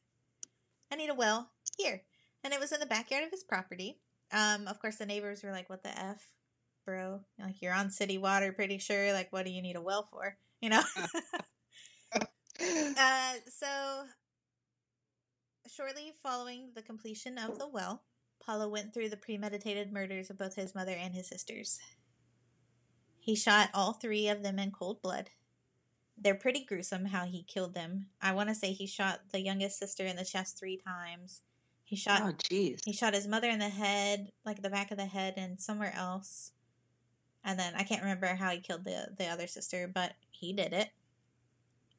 [SPEAKER 1] I need a well here. And it was in the backyard of his property. Um, of course the neighbors were like, What the F, bro? Like you're on city water, pretty sure. Like, what do you need a well for? *laughs* You know? *laughs* uh so shortly following the completion of the well, Paulo went through the premeditated murders of both his mother and his sisters. He shot all three of them in cold blood. They're pretty gruesome how he killed them. I want to say he shot the youngest sister in the chest three times. He shot
[SPEAKER 2] oh, jeez.
[SPEAKER 1] he shot his mother in the head, like the back of the head, and somewhere else. And then I can't remember how he killed the the other sister, but he did it.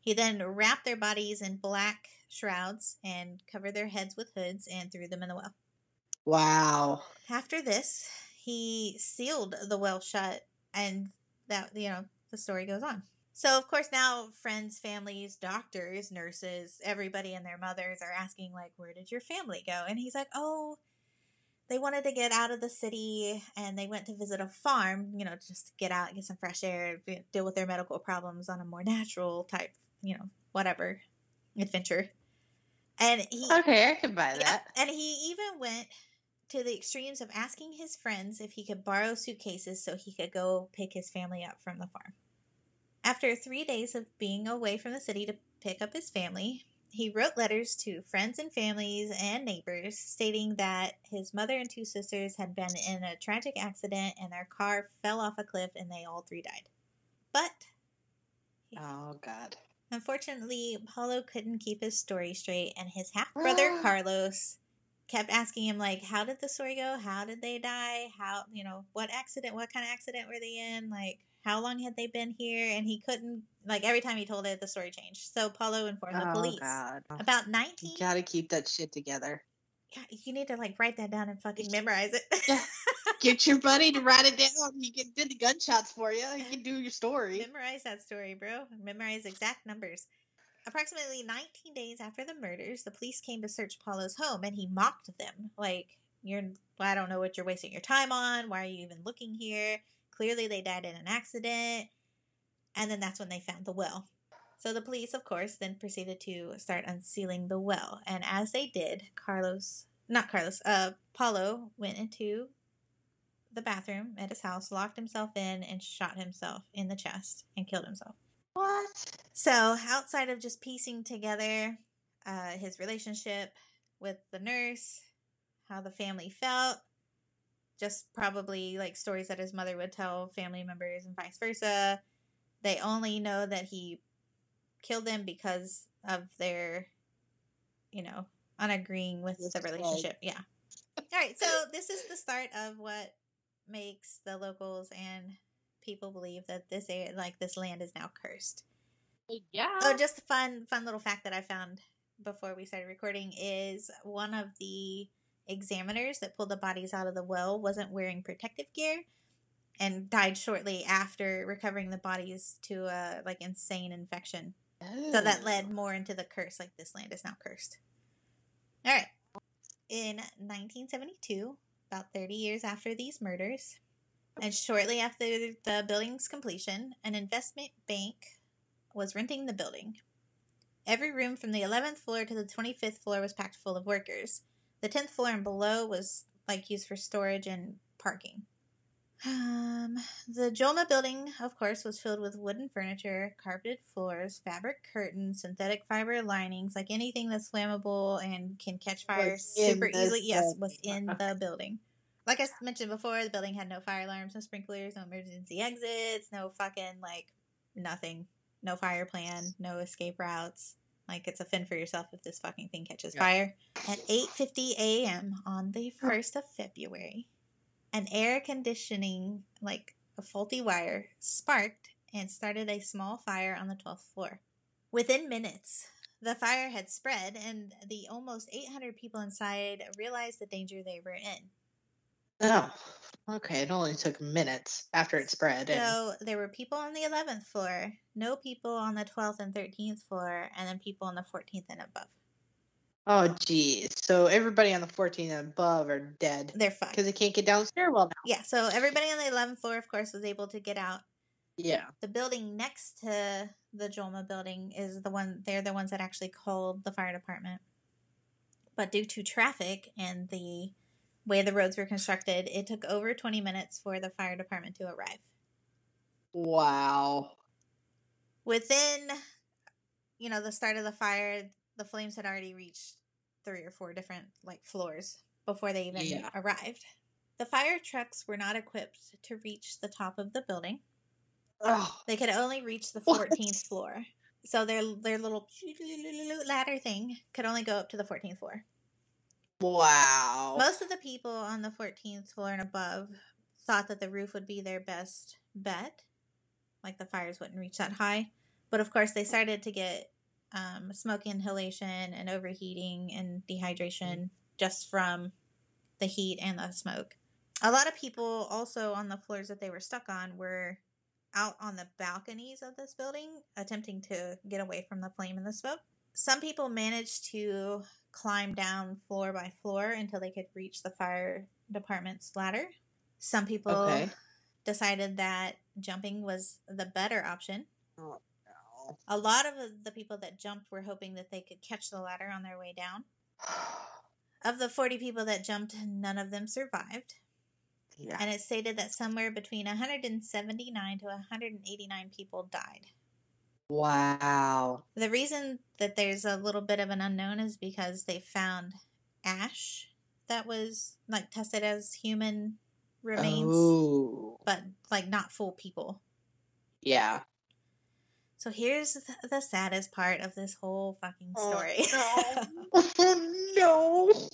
[SPEAKER 1] He then wrapped their bodies in black shrouds and covered their heads with hoods and threw them in the well.
[SPEAKER 2] Wow.
[SPEAKER 1] After this, he sealed the well shut, and that you know the story goes on. So, of course, now friends, families, doctors, nurses, everybody and their mothers are asking, like, where did your family go? And he's like, oh, they wanted to get out of the city and they went to visit a farm, you know, just to get out, get some fresh air, deal with their medical problems on a more natural type, you know, whatever adventure. And he
[SPEAKER 2] Okay, I can buy
[SPEAKER 1] yeah,
[SPEAKER 2] that.
[SPEAKER 1] and he even went to the extremes of asking his friends if he could borrow suitcases so he could go pick his family up from the farm. After three days of being away from the city to pick up his family, he wrote letters to friends and families and neighbors stating that his mother and two sisters had been in a tragic accident and their car fell off a cliff and they all three died. But
[SPEAKER 2] Oh God.
[SPEAKER 1] Unfortunately, Paulo couldn't keep his story straight, and his half brother. *gasps* Carlos kept asking him, like, how did the story go? How did they die? How, you know, what accident, what kind of accident were they in? Like, how long had they been here? And he couldn't, like, every time he told it, the story changed. So Paulo informed the
[SPEAKER 2] Oh
[SPEAKER 1] police.
[SPEAKER 2] God.
[SPEAKER 1] About 19,
[SPEAKER 2] You gotta keep that shit together.
[SPEAKER 1] Yeah, you need to, like, write that down and fucking memorize it.
[SPEAKER 2] Yeah. Get your buddy to write it down. He can do the gunshots for you. He can do your story.
[SPEAKER 1] Memorize that story, bro. Memorize exact numbers. Approximately 19 days after the murders, the police came to search Paulo's home and he mocked them. Like, you're, I don't know what you're wasting your time on. Why are you even looking here? Clearly, they died in an accident. And then that's when they found the well. So the police, of course, then proceeded to start unsealing the well. And as they did, Carlos, not Carlos, uh, Paulo went into the bathroom at his house, locked himself in, and shot himself in the chest and killed himself.
[SPEAKER 2] What?
[SPEAKER 1] So, outside of just piecing together uh, his relationship with the nurse, how the family felt, just probably like stories that his mother would tell family members and vice versa, they only know that he killed them because of their, you know, unagreeing with
[SPEAKER 2] With
[SPEAKER 1] the
[SPEAKER 2] his leg.
[SPEAKER 1] relationship. Yeah. All right. So, this is the start of what makes the locals and people believe that this area, like this land is now cursed.
[SPEAKER 2] Yeah.
[SPEAKER 1] Oh, just a fun, fun little fact that I found before we started recording is one of the examiners that pulled the bodies out of the well wasn't wearing protective gear and died shortly after recovering the bodies to a like insane infection. So that led more into the curse, like this land is now cursed. All right. In 1972, about 30 years after these murders, and shortly after the building's completion, an investment bank was renting the building. Every room from the 11th floor to the 25th floor was packed full of workers. The 10th floor and below was like used for storage and parking. Um, the Joelma building, of course, was filled with wooden furniture, carpeted floors, fabric curtains, synthetic fiber linings, like anything that's flammable and can catch fire super easily. Yes,
[SPEAKER 2] building.
[SPEAKER 1] was in the building. Like I mentioned before, the building had no fire alarms, no sprinklers, no emergency exits, no fucking like nothing, no fire plan, no escape routes. Like it's a fin for yourself if this fucking thing catches
[SPEAKER 2] Yeah.
[SPEAKER 1] fire. At 8:50 a.m. on the 1st of February, an air conditioning like a faulty wire sparked and started a small fire on the 12th floor. Within minutes, the fire had spread and the almost 800 people inside realized the danger they were in.
[SPEAKER 2] Oh, okay. It only took minutes after it spread. And,
[SPEAKER 1] So there were people on the 11th floor, no people on the 12th and 13th floor, and then people on the 14th and above.
[SPEAKER 2] oh, geez. So everybody on the 14th and above are dead
[SPEAKER 1] They're fucked.
[SPEAKER 2] because they can't get down the stairwell now.
[SPEAKER 1] Yeah, so everybody on the 11th floor, of course, was able to get out.
[SPEAKER 2] Yeah.
[SPEAKER 1] The building next to the Joelma building is the one, they're the ones that actually called the fire department. But due to traffic and the way the roads were constructed, it took over 20 minutes for the fire department to arrive.
[SPEAKER 2] Wow.
[SPEAKER 1] within you know the start of the fire the flames had already reached three or four different like floors before they even
[SPEAKER 2] Yeah.
[SPEAKER 1] arrived the fire trucks were not equipped to reach the top of the building
[SPEAKER 2] Oh,
[SPEAKER 1] they could only reach the
[SPEAKER 2] What?
[SPEAKER 1] 14th floor so their their little ladder thing could only go up to the 14th floor
[SPEAKER 2] wow.
[SPEAKER 1] most of the people on the 14th floor and above thought that the roof would be their best bet like the fires wouldn't reach that high but of course they started to get um, smoke inhalation and overheating and dehydration just from the heat and the smoke a lot of people also on the floors that they were stuck on were out on the balconies of this building, attempting to get away from the flame and the smoke. Some people managed to climb down floor by floor until they could reach the fire department's ladder. Some people
[SPEAKER 2] Okay.
[SPEAKER 1] decided that jumping was the better option.
[SPEAKER 2] Oh, no.
[SPEAKER 1] A lot of the people that jumped were hoping that they could catch the ladder on their way down. *sighs* Of the 40 people that jumped, none of them survived.
[SPEAKER 2] yeah.
[SPEAKER 1] And it stated that somewhere between 179 to 189 people died.
[SPEAKER 2] Wow.
[SPEAKER 1] The reason that there's a little bit of an unknown is because they found ash that was like tested as human remains,
[SPEAKER 2] Oh.
[SPEAKER 1] but like not full people.
[SPEAKER 2] Yeah.
[SPEAKER 1] So here's the saddest part of this whole fucking oh, story.
[SPEAKER 2] Oh, *laughs* *laughs* no.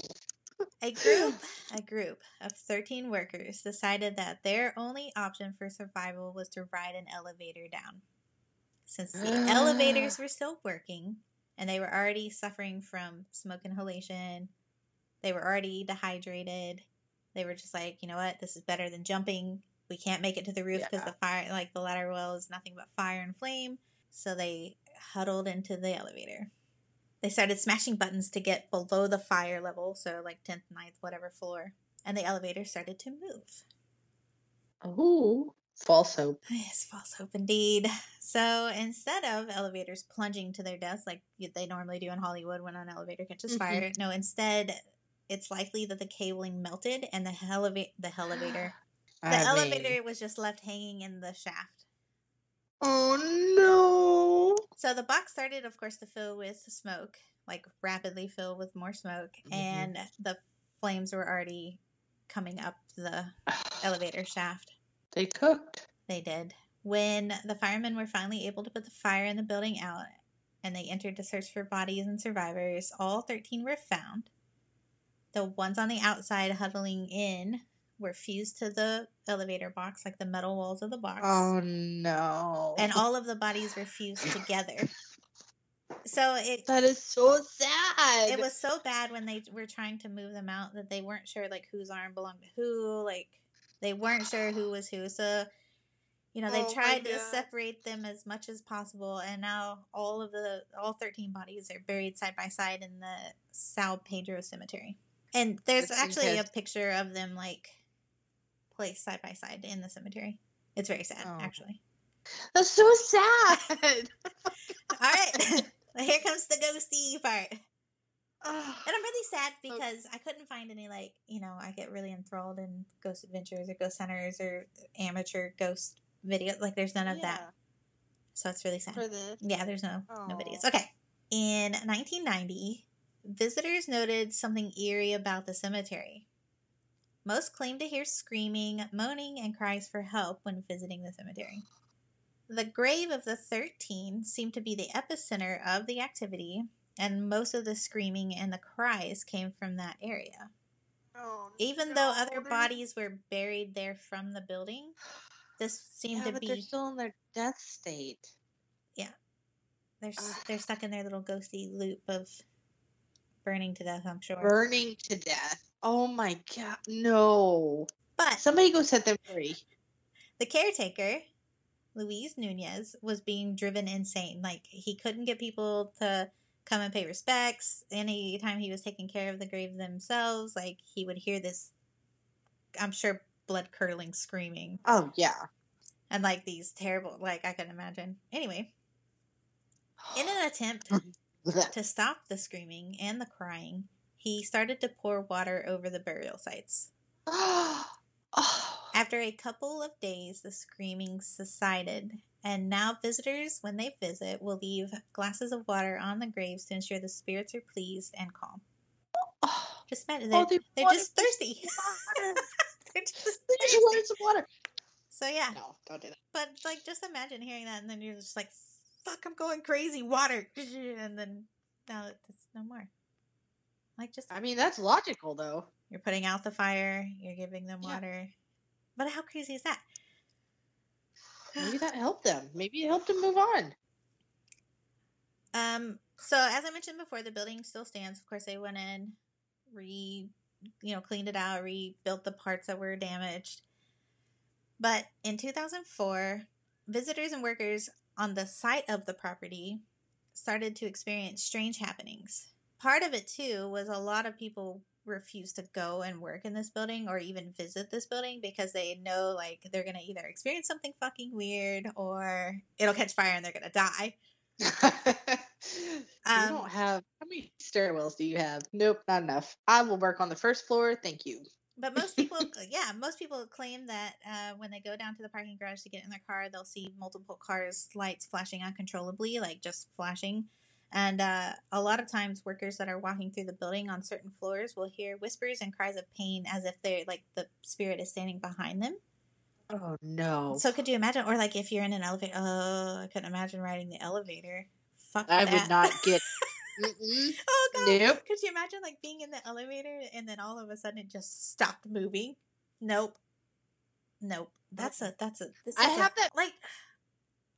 [SPEAKER 1] a group, a group of 13 workers decided that their only option for survival was to ride an elevator down. Since the elevators *gasps* were still working and they were already suffering from smoke inhalation, they were already dehydrated. They were just like, you know what, this is better than jumping. We can't make it to the roof because
[SPEAKER 2] Yeah.
[SPEAKER 1] the fire, like the ladder well, is nothing but fire and flame. So they huddled into the elevator. They started smashing buttons to get below the fire level, so like 10th, 9th, whatever floor. And the elevator started to move.
[SPEAKER 2] Oh. False hope. *sighs*
[SPEAKER 1] Yes, false hope indeed. So instead of elevators plunging to their deaths like they normally do in Hollywood when an elevator catches
[SPEAKER 2] Mhm.
[SPEAKER 1] fire, no, instead it's likely that the cabling melted and the eleva- the elevator *gasps* the
[SPEAKER 2] I mean-
[SPEAKER 1] elevator was just left hanging in the shaft.
[SPEAKER 2] Oh no.
[SPEAKER 1] So the box started, of course, to fill with smoke, like rapidly fill with more smoke,
[SPEAKER 2] Mhm.
[SPEAKER 1] and the flames were already coming up the *sighs* elevator shaft.
[SPEAKER 2] They cooked.
[SPEAKER 1] They did. When the firemen were finally able to put the fire in the building out and they entered to search for bodies and survivors, all 13 were found. The ones on the outside huddling in were fused to the elevator box, like the metal walls of the box.
[SPEAKER 2] Oh no.
[SPEAKER 1] And all of the bodies were fused together. So it
[SPEAKER 2] that is so sad.
[SPEAKER 1] it was so bad when they were trying to move them out that they weren't sure like whose arm belonged to who like they weren't sure who was who so you know they
[SPEAKER 2] Oh
[SPEAKER 1] tried to separate them as much as possible and now all of the all 13 bodies are buried side by side in the Sao Pedro cemetery. And there's
[SPEAKER 2] Just
[SPEAKER 1] actually a picture of them like placed side by side in the cemetery. It's very sad
[SPEAKER 2] Oh.
[SPEAKER 1] actually.
[SPEAKER 2] That's so sad. *laughs*
[SPEAKER 1] all right. *laughs* Here comes the ghosty part
[SPEAKER 2] Ugh.
[SPEAKER 1] And I'm really sad because I couldn't find any like you know I get really enthralled in ghost adventures or ghost hunters or amateur ghost videos. Like there's none of that, so it's really sad.
[SPEAKER 2] For.
[SPEAKER 1] Yeah, there's no no videos. Okay, in 1990, visitors noted something eerie about the cemetery. Most claimed to hear screaming, moaning, and cries for help when visiting the cemetery. The grave of the 13 seemed to be the epicenter of the activity, and most of the screaming and the cries came from that area.
[SPEAKER 2] Oh,
[SPEAKER 1] Even though other bodies were buried there from the building, *sighs* this seemed
[SPEAKER 2] yeah,
[SPEAKER 1] to
[SPEAKER 2] but
[SPEAKER 1] be
[SPEAKER 2] they're still in their death state.
[SPEAKER 1] Yeah,
[SPEAKER 2] they're
[SPEAKER 1] they're stuck in their little ghosty loop of burning to death. I'm sure.
[SPEAKER 2] Burning to death. Oh my god, no.
[SPEAKER 1] But
[SPEAKER 2] Somebody go set them free. *laughs*
[SPEAKER 1] the caretaker, Luis Nunez, was being driven insane. Like he couldn't get people to come and pay respects. Anytime he was taking care of the grave themselves, like he would hear this, I'm sure, blood curdling screaming
[SPEAKER 2] Oh yeah.
[SPEAKER 1] and like these terrible, like I can imagine. Anyway, in an attempt *sighs* to stop the screaming and the crying, he started to pour water over the burial sites. *gasps*
[SPEAKER 2] oh.
[SPEAKER 1] After a couple of days, the screaming subsided, and now visitors, when they visit, will leave glasses of water on the graves to ensure the spirits are pleased and calm. Oh, just imagine
[SPEAKER 2] Oh,
[SPEAKER 1] they're,
[SPEAKER 2] they
[SPEAKER 1] they're just thirsty. *laughs* they're just
[SPEAKER 2] They just
[SPEAKER 1] thirsty.
[SPEAKER 2] wanted some water.
[SPEAKER 1] So yeah,
[SPEAKER 2] No, don't do that.
[SPEAKER 1] but like just imagine hearing that, and then you're just like, "Fuck, I'm going crazy, water," and then now it's no more. Like just
[SPEAKER 2] I mean, that's logical though.
[SPEAKER 1] you're putting out the fire, you're giving them
[SPEAKER 2] Yeah.
[SPEAKER 1] water, but how crazy is that?
[SPEAKER 2] Maybe that helped them. Maybe it helped them move on.
[SPEAKER 1] Um, so as I mentioned before, the building still stands. Of course, they went in, re, you know, cleaned it out, rebuilt the parts that were damaged. But in 2004, visitors and workers on the site of the property started to experience strange happenings. Part of it, too, was a lot of people refused to go and work in this building or even visit this building because they know like they're gonna either experience something fucking weird or it'll catch fire and they're gonna die. *laughs*
[SPEAKER 2] you
[SPEAKER 1] Um,
[SPEAKER 2] don't have how many stairwells do you have? Nope, not enough. I will work on the first floor. Thank you.
[SPEAKER 1] But most people, *laughs* yeah, most people claim that uh, when they go down to the parking garage to get in their car, they'll see multiple cars' lights flashing uncontrollably, like just flashing. And uh, a lot of times, workers that are walking through the building on certain floors will hear whispers and cries of pain as if they're like the spirit is standing behind them.
[SPEAKER 2] Oh no.
[SPEAKER 1] So, could you imagine? Or like if you're in an elevator, oh, I couldn't imagine riding the elevator. Fuck
[SPEAKER 2] I
[SPEAKER 1] that.
[SPEAKER 2] would not get *laughs*
[SPEAKER 1] Oh god.
[SPEAKER 2] Nope.
[SPEAKER 1] Could you imagine like being in the elevator and then all of a sudden it just stopped moving? Nope. Nope. That's a that's a this
[SPEAKER 2] I
[SPEAKER 1] is a-
[SPEAKER 2] have that-
[SPEAKER 1] like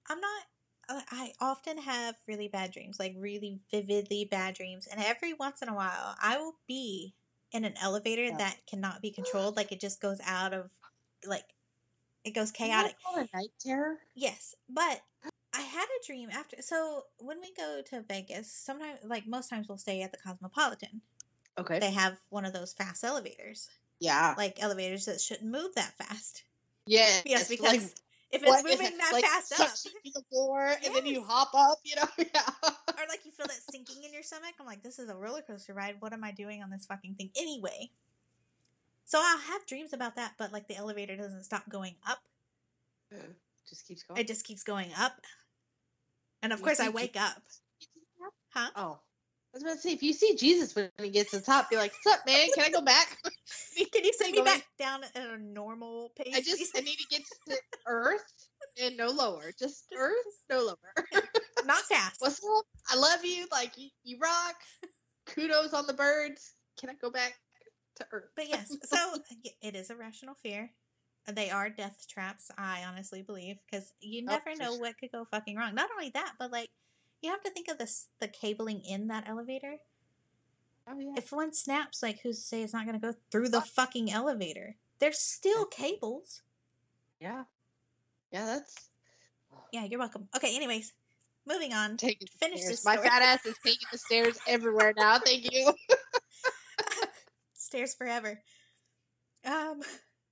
[SPEAKER 1] I'm not Uh, I often have really bad dreams, like really vividly bad dreams, and every once in a while I will be in an elevator
[SPEAKER 2] Yeah.
[SPEAKER 1] that cannot be controlled, like it just goes out of like it goes chaotic.
[SPEAKER 2] called a night terror.
[SPEAKER 1] Yes, but I had a dream after. So when we go to Vegas, sometimes, like most times, we'll stay at the Cosmopolitan.
[SPEAKER 2] Okay.
[SPEAKER 1] They have one of those fast elevators,
[SPEAKER 2] yeah.
[SPEAKER 1] like elevators that shouldn't move that fast.
[SPEAKER 2] Yeah.
[SPEAKER 1] Yes, because
[SPEAKER 2] like,
[SPEAKER 1] if it's
[SPEAKER 2] what-
[SPEAKER 1] moving that
[SPEAKER 2] like
[SPEAKER 1] fast up,
[SPEAKER 2] sucks you to the floor and then you hop up. You know. *laughs* Yeah.
[SPEAKER 1] or like you feel that sinking in your stomach, I'm like, this is a roller coaster ride. What am I doing on this fucking thing anyway? So I'll have dreams about that, but like the elevator doesn't stop going up;
[SPEAKER 2] Just keeps going.
[SPEAKER 1] it just keeps going up. And of
[SPEAKER 2] You
[SPEAKER 1] course, I wake up.
[SPEAKER 2] get to the top?
[SPEAKER 1] Huh?
[SPEAKER 2] Oh. I was about to say, if you see Jesus when he gets to the top, be like, "What's up, man? Can I go *laughs* back?
[SPEAKER 1] Can you *laughs* send me
[SPEAKER 2] back.
[SPEAKER 1] down at a normal pace?
[SPEAKER 2] I just I need to get to *laughs* Earth and no lower. Just Earth, no lower.
[SPEAKER 1] not fast.
[SPEAKER 2] What's up? I love you. Like you, you rock. Kudos on the birds. Can I go back to Earth?
[SPEAKER 1] But yes, so it is a rational fear. Uh, they are death traps, I honestly believe, because you
[SPEAKER 2] Oh,
[SPEAKER 1] never
[SPEAKER 2] for
[SPEAKER 1] know
[SPEAKER 2] sure.
[SPEAKER 1] what could go fucking wrong. Not only that, but like you have to think of this the cabling in that elevator.
[SPEAKER 2] Oh yeah.
[SPEAKER 1] If one snaps, like who's to say it's not going to go through the fucking elevator? There's still cables.
[SPEAKER 2] yeah. Yeah, that's
[SPEAKER 1] Yeah, you're welcome. Okay, anyways, moving on.
[SPEAKER 2] taking the
[SPEAKER 1] Finish
[SPEAKER 2] stairs.
[SPEAKER 1] this
[SPEAKER 2] My
[SPEAKER 1] story.
[SPEAKER 2] fat ass is taking the stairs everywhere now. Thank you. *laughs*
[SPEAKER 1] Stairs forever. Um,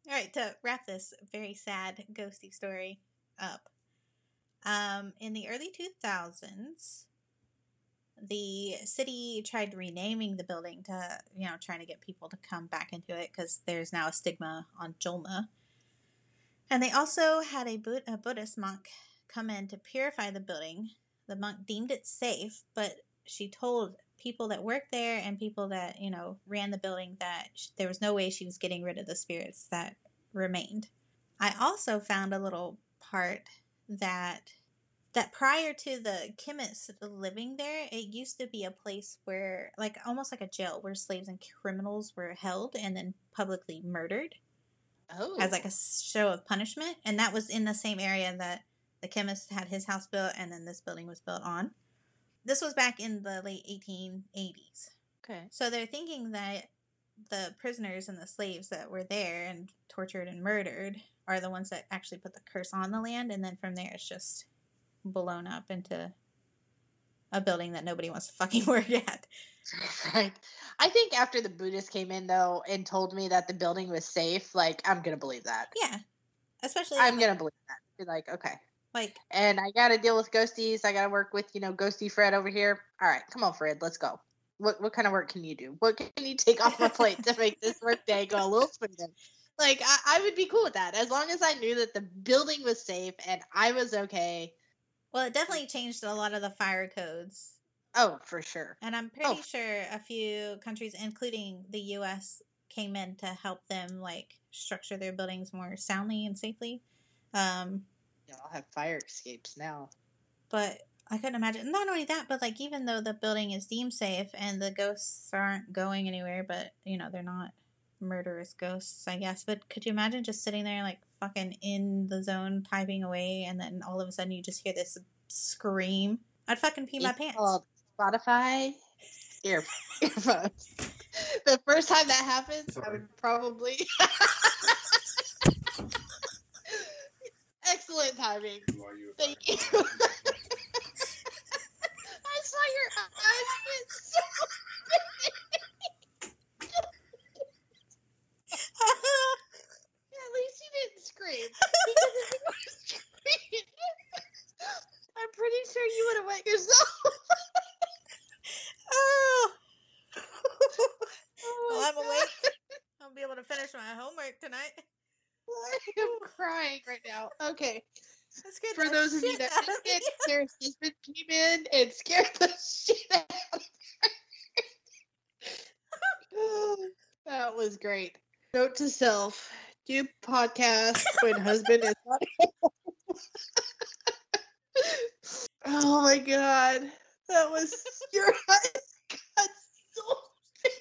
[SPEAKER 1] all right, to wrap this very sad ghosty story up. Um, in the early 2000s, the city tried renaming the building to, you know, trying to get people to come back into it because there's now a stigma on Joelma. And they also had a, Bud- a Buddhist monk come in to purify the building. The monk deemed it safe, but she told people that worked there and people that you know ran the building that there was no way she was getting rid of the spirits that remained i also found a little part that that prior to the chemists living there it used to be a place where like almost like a jail where slaves and criminals were held and then publicly murdered
[SPEAKER 2] Oh.
[SPEAKER 1] as like a oh. show of punishment and that was in the same area that the chemist had his house built and then this building was built on this was back in the late 1880s
[SPEAKER 2] okay.
[SPEAKER 1] so they're thinking that the prisoners and the slaves that were there and tortured and murdered are the ones that actually put the curse on the land and then from there it's just blown up into a building that nobody wants to fucking *laughs* work at
[SPEAKER 2] Right. *laughs* I think after the Buddhists came in though and told me that the building was safe, like I'm gonna believe that.
[SPEAKER 1] yeah especially
[SPEAKER 2] I'm gonna believe that. Be like, okay.
[SPEAKER 1] like
[SPEAKER 2] And I gotta deal with ghosties. I gotta work with, you know, ghosty Fred over here. All right, come on, Fred, let's go. What what kind of work can you do? What can you take off my plate to make this work day go a little smoother? Like I, I would be cool with that as long as I knew that the building was safe and I was okay.
[SPEAKER 1] well it definitely changed a lot of the fire codes
[SPEAKER 2] Oh, for sure.
[SPEAKER 1] And I'm pretty
[SPEAKER 2] Oh.
[SPEAKER 1] sure a few countries, including the U.S., came in to help them like structure their buildings more soundly and safely. Um,
[SPEAKER 2] Yeah, I'll have fire escapes now.
[SPEAKER 1] but I couldn't imagine. Not only that, but like even though the building is deemed safe and the ghosts aren't going anywhere, but you know they're not murderous ghosts, I guess. But could you imagine just sitting there like fucking in the zone typing away, and then all of a sudden you just hear this scream? I'd fucking pee my
[SPEAKER 2] It's
[SPEAKER 1] pants.
[SPEAKER 2] called Spotify ear *laughs* earphones. the first time that happens, I would probably. *laughs* Excellent timing.
[SPEAKER 3] Who are you?
[SPEAKER 2] Thank you. *laughs* Saw your eyes get so big. At least you didn't scream. Because *laughs* if you would have screamed, I'm pretty sure you would have wet yourself.
[SPEAKER 1] oh. *laughs*
[SPEAKER 2] Oh
[SPEAKER 1] well, I'm
[SPEAKER 2] God.
[SPEAKER 1] awake. I'll be able to finish my homework tonight. *laughs*
[SPEAKER 2] I am crying right now. Okay. For those of you that missed it, Sarah's husband came in and scared the *laughs* shit out of her. *laughs* that was great. Note to self do podcast when husband is *laughs* not Oh my god. That was your eyes got so big.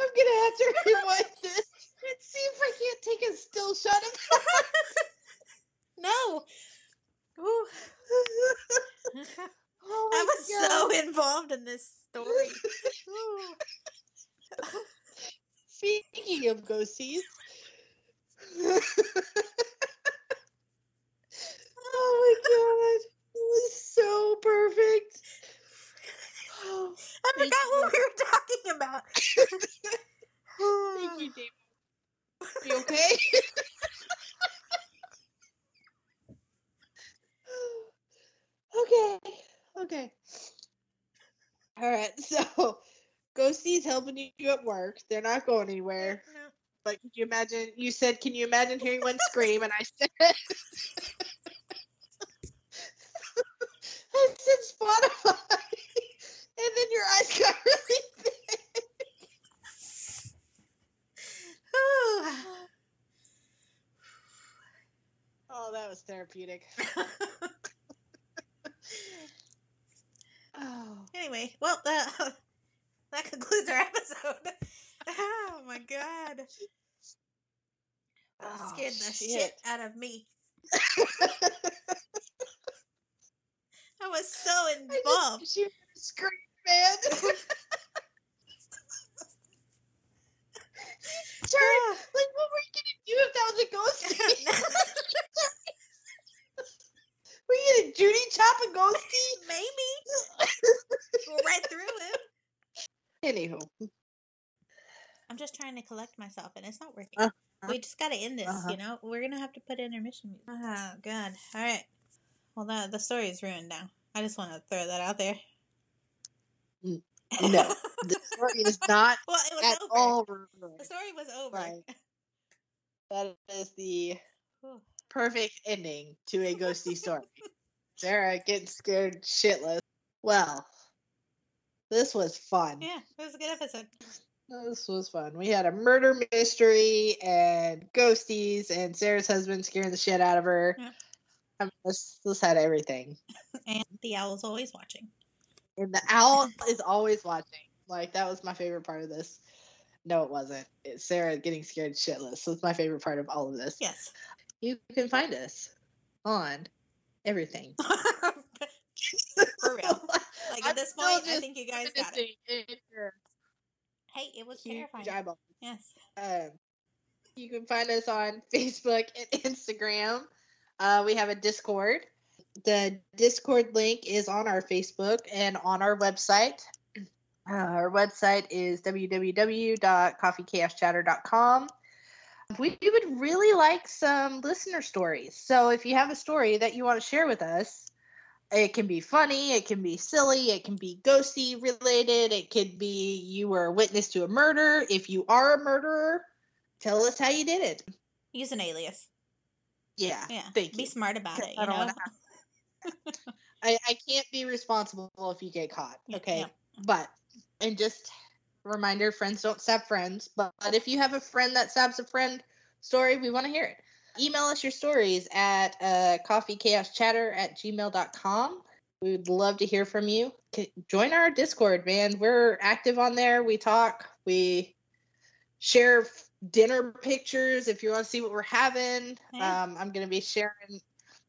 [SPEAKER 2] I'm gonna have to rewind this and see if I can't take a still shot of that.
[SPEAKER 1] No. Ooh.
[SPEAKER 2] oh
[SPEAKER 1] I
[SPEAKER 2] my
[SPEAKER 1] was
[SPEAKER 2] God.
[SPEAKER 1] so involved in this story. Ooh.
[SPEAKER 2] Speaking of ghosties. oh my god. It was so perfect. Oh,
[SPEAKER 1] I
[SPEAKER 2] Thank
[SPEAKER 1] forgot what
[SPEAKER 2] you.
[SPEAKER 1] we were talking about.
[SPEAKER 2] thank you, Dave. You okay? okay. Okay. All right. So, Ghosties helping you at work. They're not going anywhere.
[SPEAKER 1] No.
[SPEAKER 2] But could you imagine? You said, "Can you imagine hearing one scream?" And I said, "I said Spotify," and then your eyes got really big.
[SPEAKER 1] Ooh.
[SPEAKER 2] Oh, that was therapeutic. Oh,
[SPEAKER 1] anyway, well, uh, that concludes our episode. Oh my god. That
[SPEAKER 2] Oh,
[SPEAKER 1] scared the shit.
[SPEAKER 2] shit.
[SPEAKER 1] out of me. I was so
[SPEAKER 2] I
[SPEAKER 1] involved.
[SPEAKER 2] just, she scream, man. Sorry, like what were you gonna do if that was a ghostie? were you gonna Judy chop a ghostie?
[SPEAKER 1] Maybe. Go right through him.
[SPEAKER 2] Anywho,
[SPEAKER 1] I'm just trying to collect myself and it's not working.
[SPEAKER 2] Uh,
[SPEAKER 1] we just gotta end this,
[SPEAKER 2] uh-huh.
[SPEAKER 1] you know? We're gonna have to put intermission music. Oh god. Alright. Well that the story is ruined now. I just wanna throw that out there.
[SPEAKER 2] No. *laughs* the story is not
[SPEAKER 1] Well it was
[SPEAKER 2] at
[SPEAKER 1] over.
[SPEAKER 2] all ruined.
[SPEAKER 1] The story was over.
[SPEAKER 2] Right. That is the perfect ending to a ghosty *laughs* story. Sarah getting scared shitless. Well, this was fun.
[SPEAKER 1] Yeah, it was a good episode.
[SPEAKER 2] This was fun. We had a murder mystery and ghosties and Sarah's husband scaring the shit out of her.
[SPEAKER 1] Yeah.
[SPEAKER 2] I mean, this, this had everything. *laughs*
[SPEAKER 1] And the owl's always watching.
[SPEAKER 2] And the owl is always watching. Like, that was my favorite part of this. No, it wasn't. It's Sarah getting scared shitless. That's my favorite part of all of this.
[SPEAKER 1] Yes.
[SPEAKER 2] You can find us on everything. *laughs*
[SPEAKER 1] For real. *laughs* Like
[SPEAKER 2] I'm
[SPEAKER 1] at this point, I think you guys got it.
[SPEAKER 2] In your
[SPEAKER 1] Hey, it was
[SPEAKER 2] huge
[SPEAKER 1] terrifying.
[SPEAKER 2] eyeball.
[SPEAKER 1] Yes.
[SPEAKER 2] Um, you can find us on *laughs* Facebook and Instagram. Uh, we have a Discord. The Discord link is on our Facebook and on our website. *clears throat* Uh, our website is www.coffeechaoschatter.com. We would really like some listener stories. So if you have a story that you want to share with us, it can be funny, it can be silly, it can be ghosty related, it could be you were a witness to a murder. If you are a murderer, tell us how you did it.
[SPEAKER 1] Use an alias.
[SPEAKER 2] Yeah.
[SPEAKER 1] Yeah.
[SPEAKER 2] Thank
[SPEAKER 1] Be
[SPEAKER 2] you.
[SPEAKER 1] smart about it,
[SPEAKER 2] I
[SPEAKER 1] you
[SPEAKER 2] don't
[SPEAKER 1] know?
[SPEAKER 2] wanna *laughs* I, I can't be responsible if you get caught. Okay.
[SPEAKER 1] yeah.
[SPEAKER 2] But and just reminder, friends don't stab friends. But, but if you have a friend that stabs a friend story, we want to hear it. Email us your stories at uh, coffeechaoschatter at gmail.com. We would love to hear from you. Join our Discord, man. We're active on there. We talk. We share dinner pictures if you want to see what we're having. Um, I'm going to be sharing.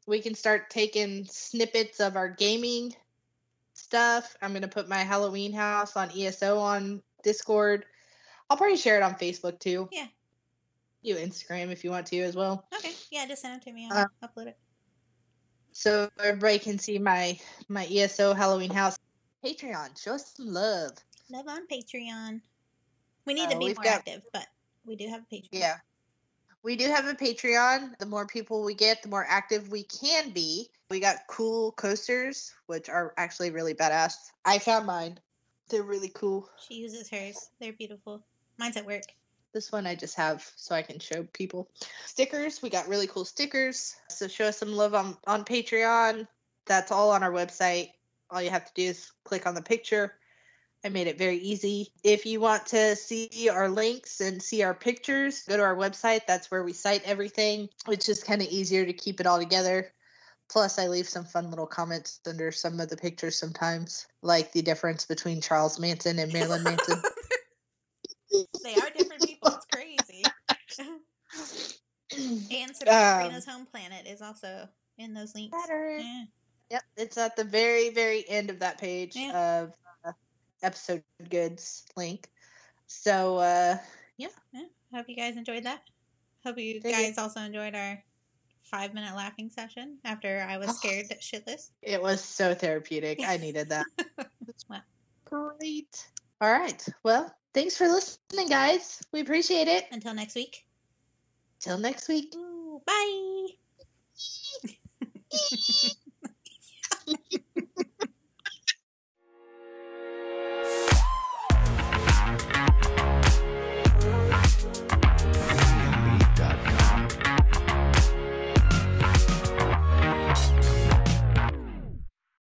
[SPEAKER 2] We can start taking snippets of our gaming stuff. I'm going to put my Halloween house on ESO on Discord. I'll probably share it on Facebook too.
[SPEAKER 1] Yeah.
[SPEAKER 2] You Instagram if you want to as well.
[SPEAKER 1] Okay. Yeah, just send them to me. I'll
[SPEAKER 2] Uh,
[SPEAKER 1] upload it.
[SPEAKER 2] So everybody can see my my ESO Halloween house. Patreon, show us some love.
[SPEAKER 1] Love on Patreon. We need to
[SPEAKER 2] Uh,
[SPEAKER 1] be
[SPEAKER 2] we've
[SPEAKER 1] more
[SPEAKER 2] got-
[SPEAKER 1] active, but we do have a Patreon.
[SPEAKER 2] Yeah. We do have a Patreon. The more people we get, the more active we can be. We got cool coasters, which are actually really badass. I found mine. They're really cool.
[SPEAKER 1] She uses hers. They're beautiful. Mine's at work.
[SPEAKER 2] This one I just have so I can show people. Stickers, we got really cool stickers. So show us some love on, on Patreon. That's all on our website. All you have to do is click on the picture. I made it very easy. If you want to see our links and see our pictures, go to our website. That's where we cite everything. It's just kind of easier to keep it all together. Plus, I leave some fun little comments under some of the pictures sometimes, like the difference between Charles Manson and Marilyn Manson. *laughs*
[SPEAKER 1] they are different people. It's crazy. *clears throat* and Sabrina's home planet is also in those links.
[SPEAKER 2] Better.
[SPEAKER 1] Yeah.
[SPEAKER 2] Yep, it's at the very, very end of that page
[SPEAKER 1] Yeah.
[SPEAKER 2] of uh, episode goods link. So, uh, yeah.
[SPEAKER 1] Hope you guys enjoyed that. Hope you
[SPEAKER 2] Thank
[SPEAKER 1] guys also enjoyed our five minute laughing session after I was scared shitless.
[SPEAKER 2] it was so therapeutic. I needed that. *laughs*
[SPEAKER 1] Well.
[SPEAKER 2] Great. All right. Well, thanks for listening, guys. We appreciate it.
[SPEAKER 1] Until next week.
[SPEAKER 2] Till next week.
[SPEAKER 1] Ooh, bye. *laughs*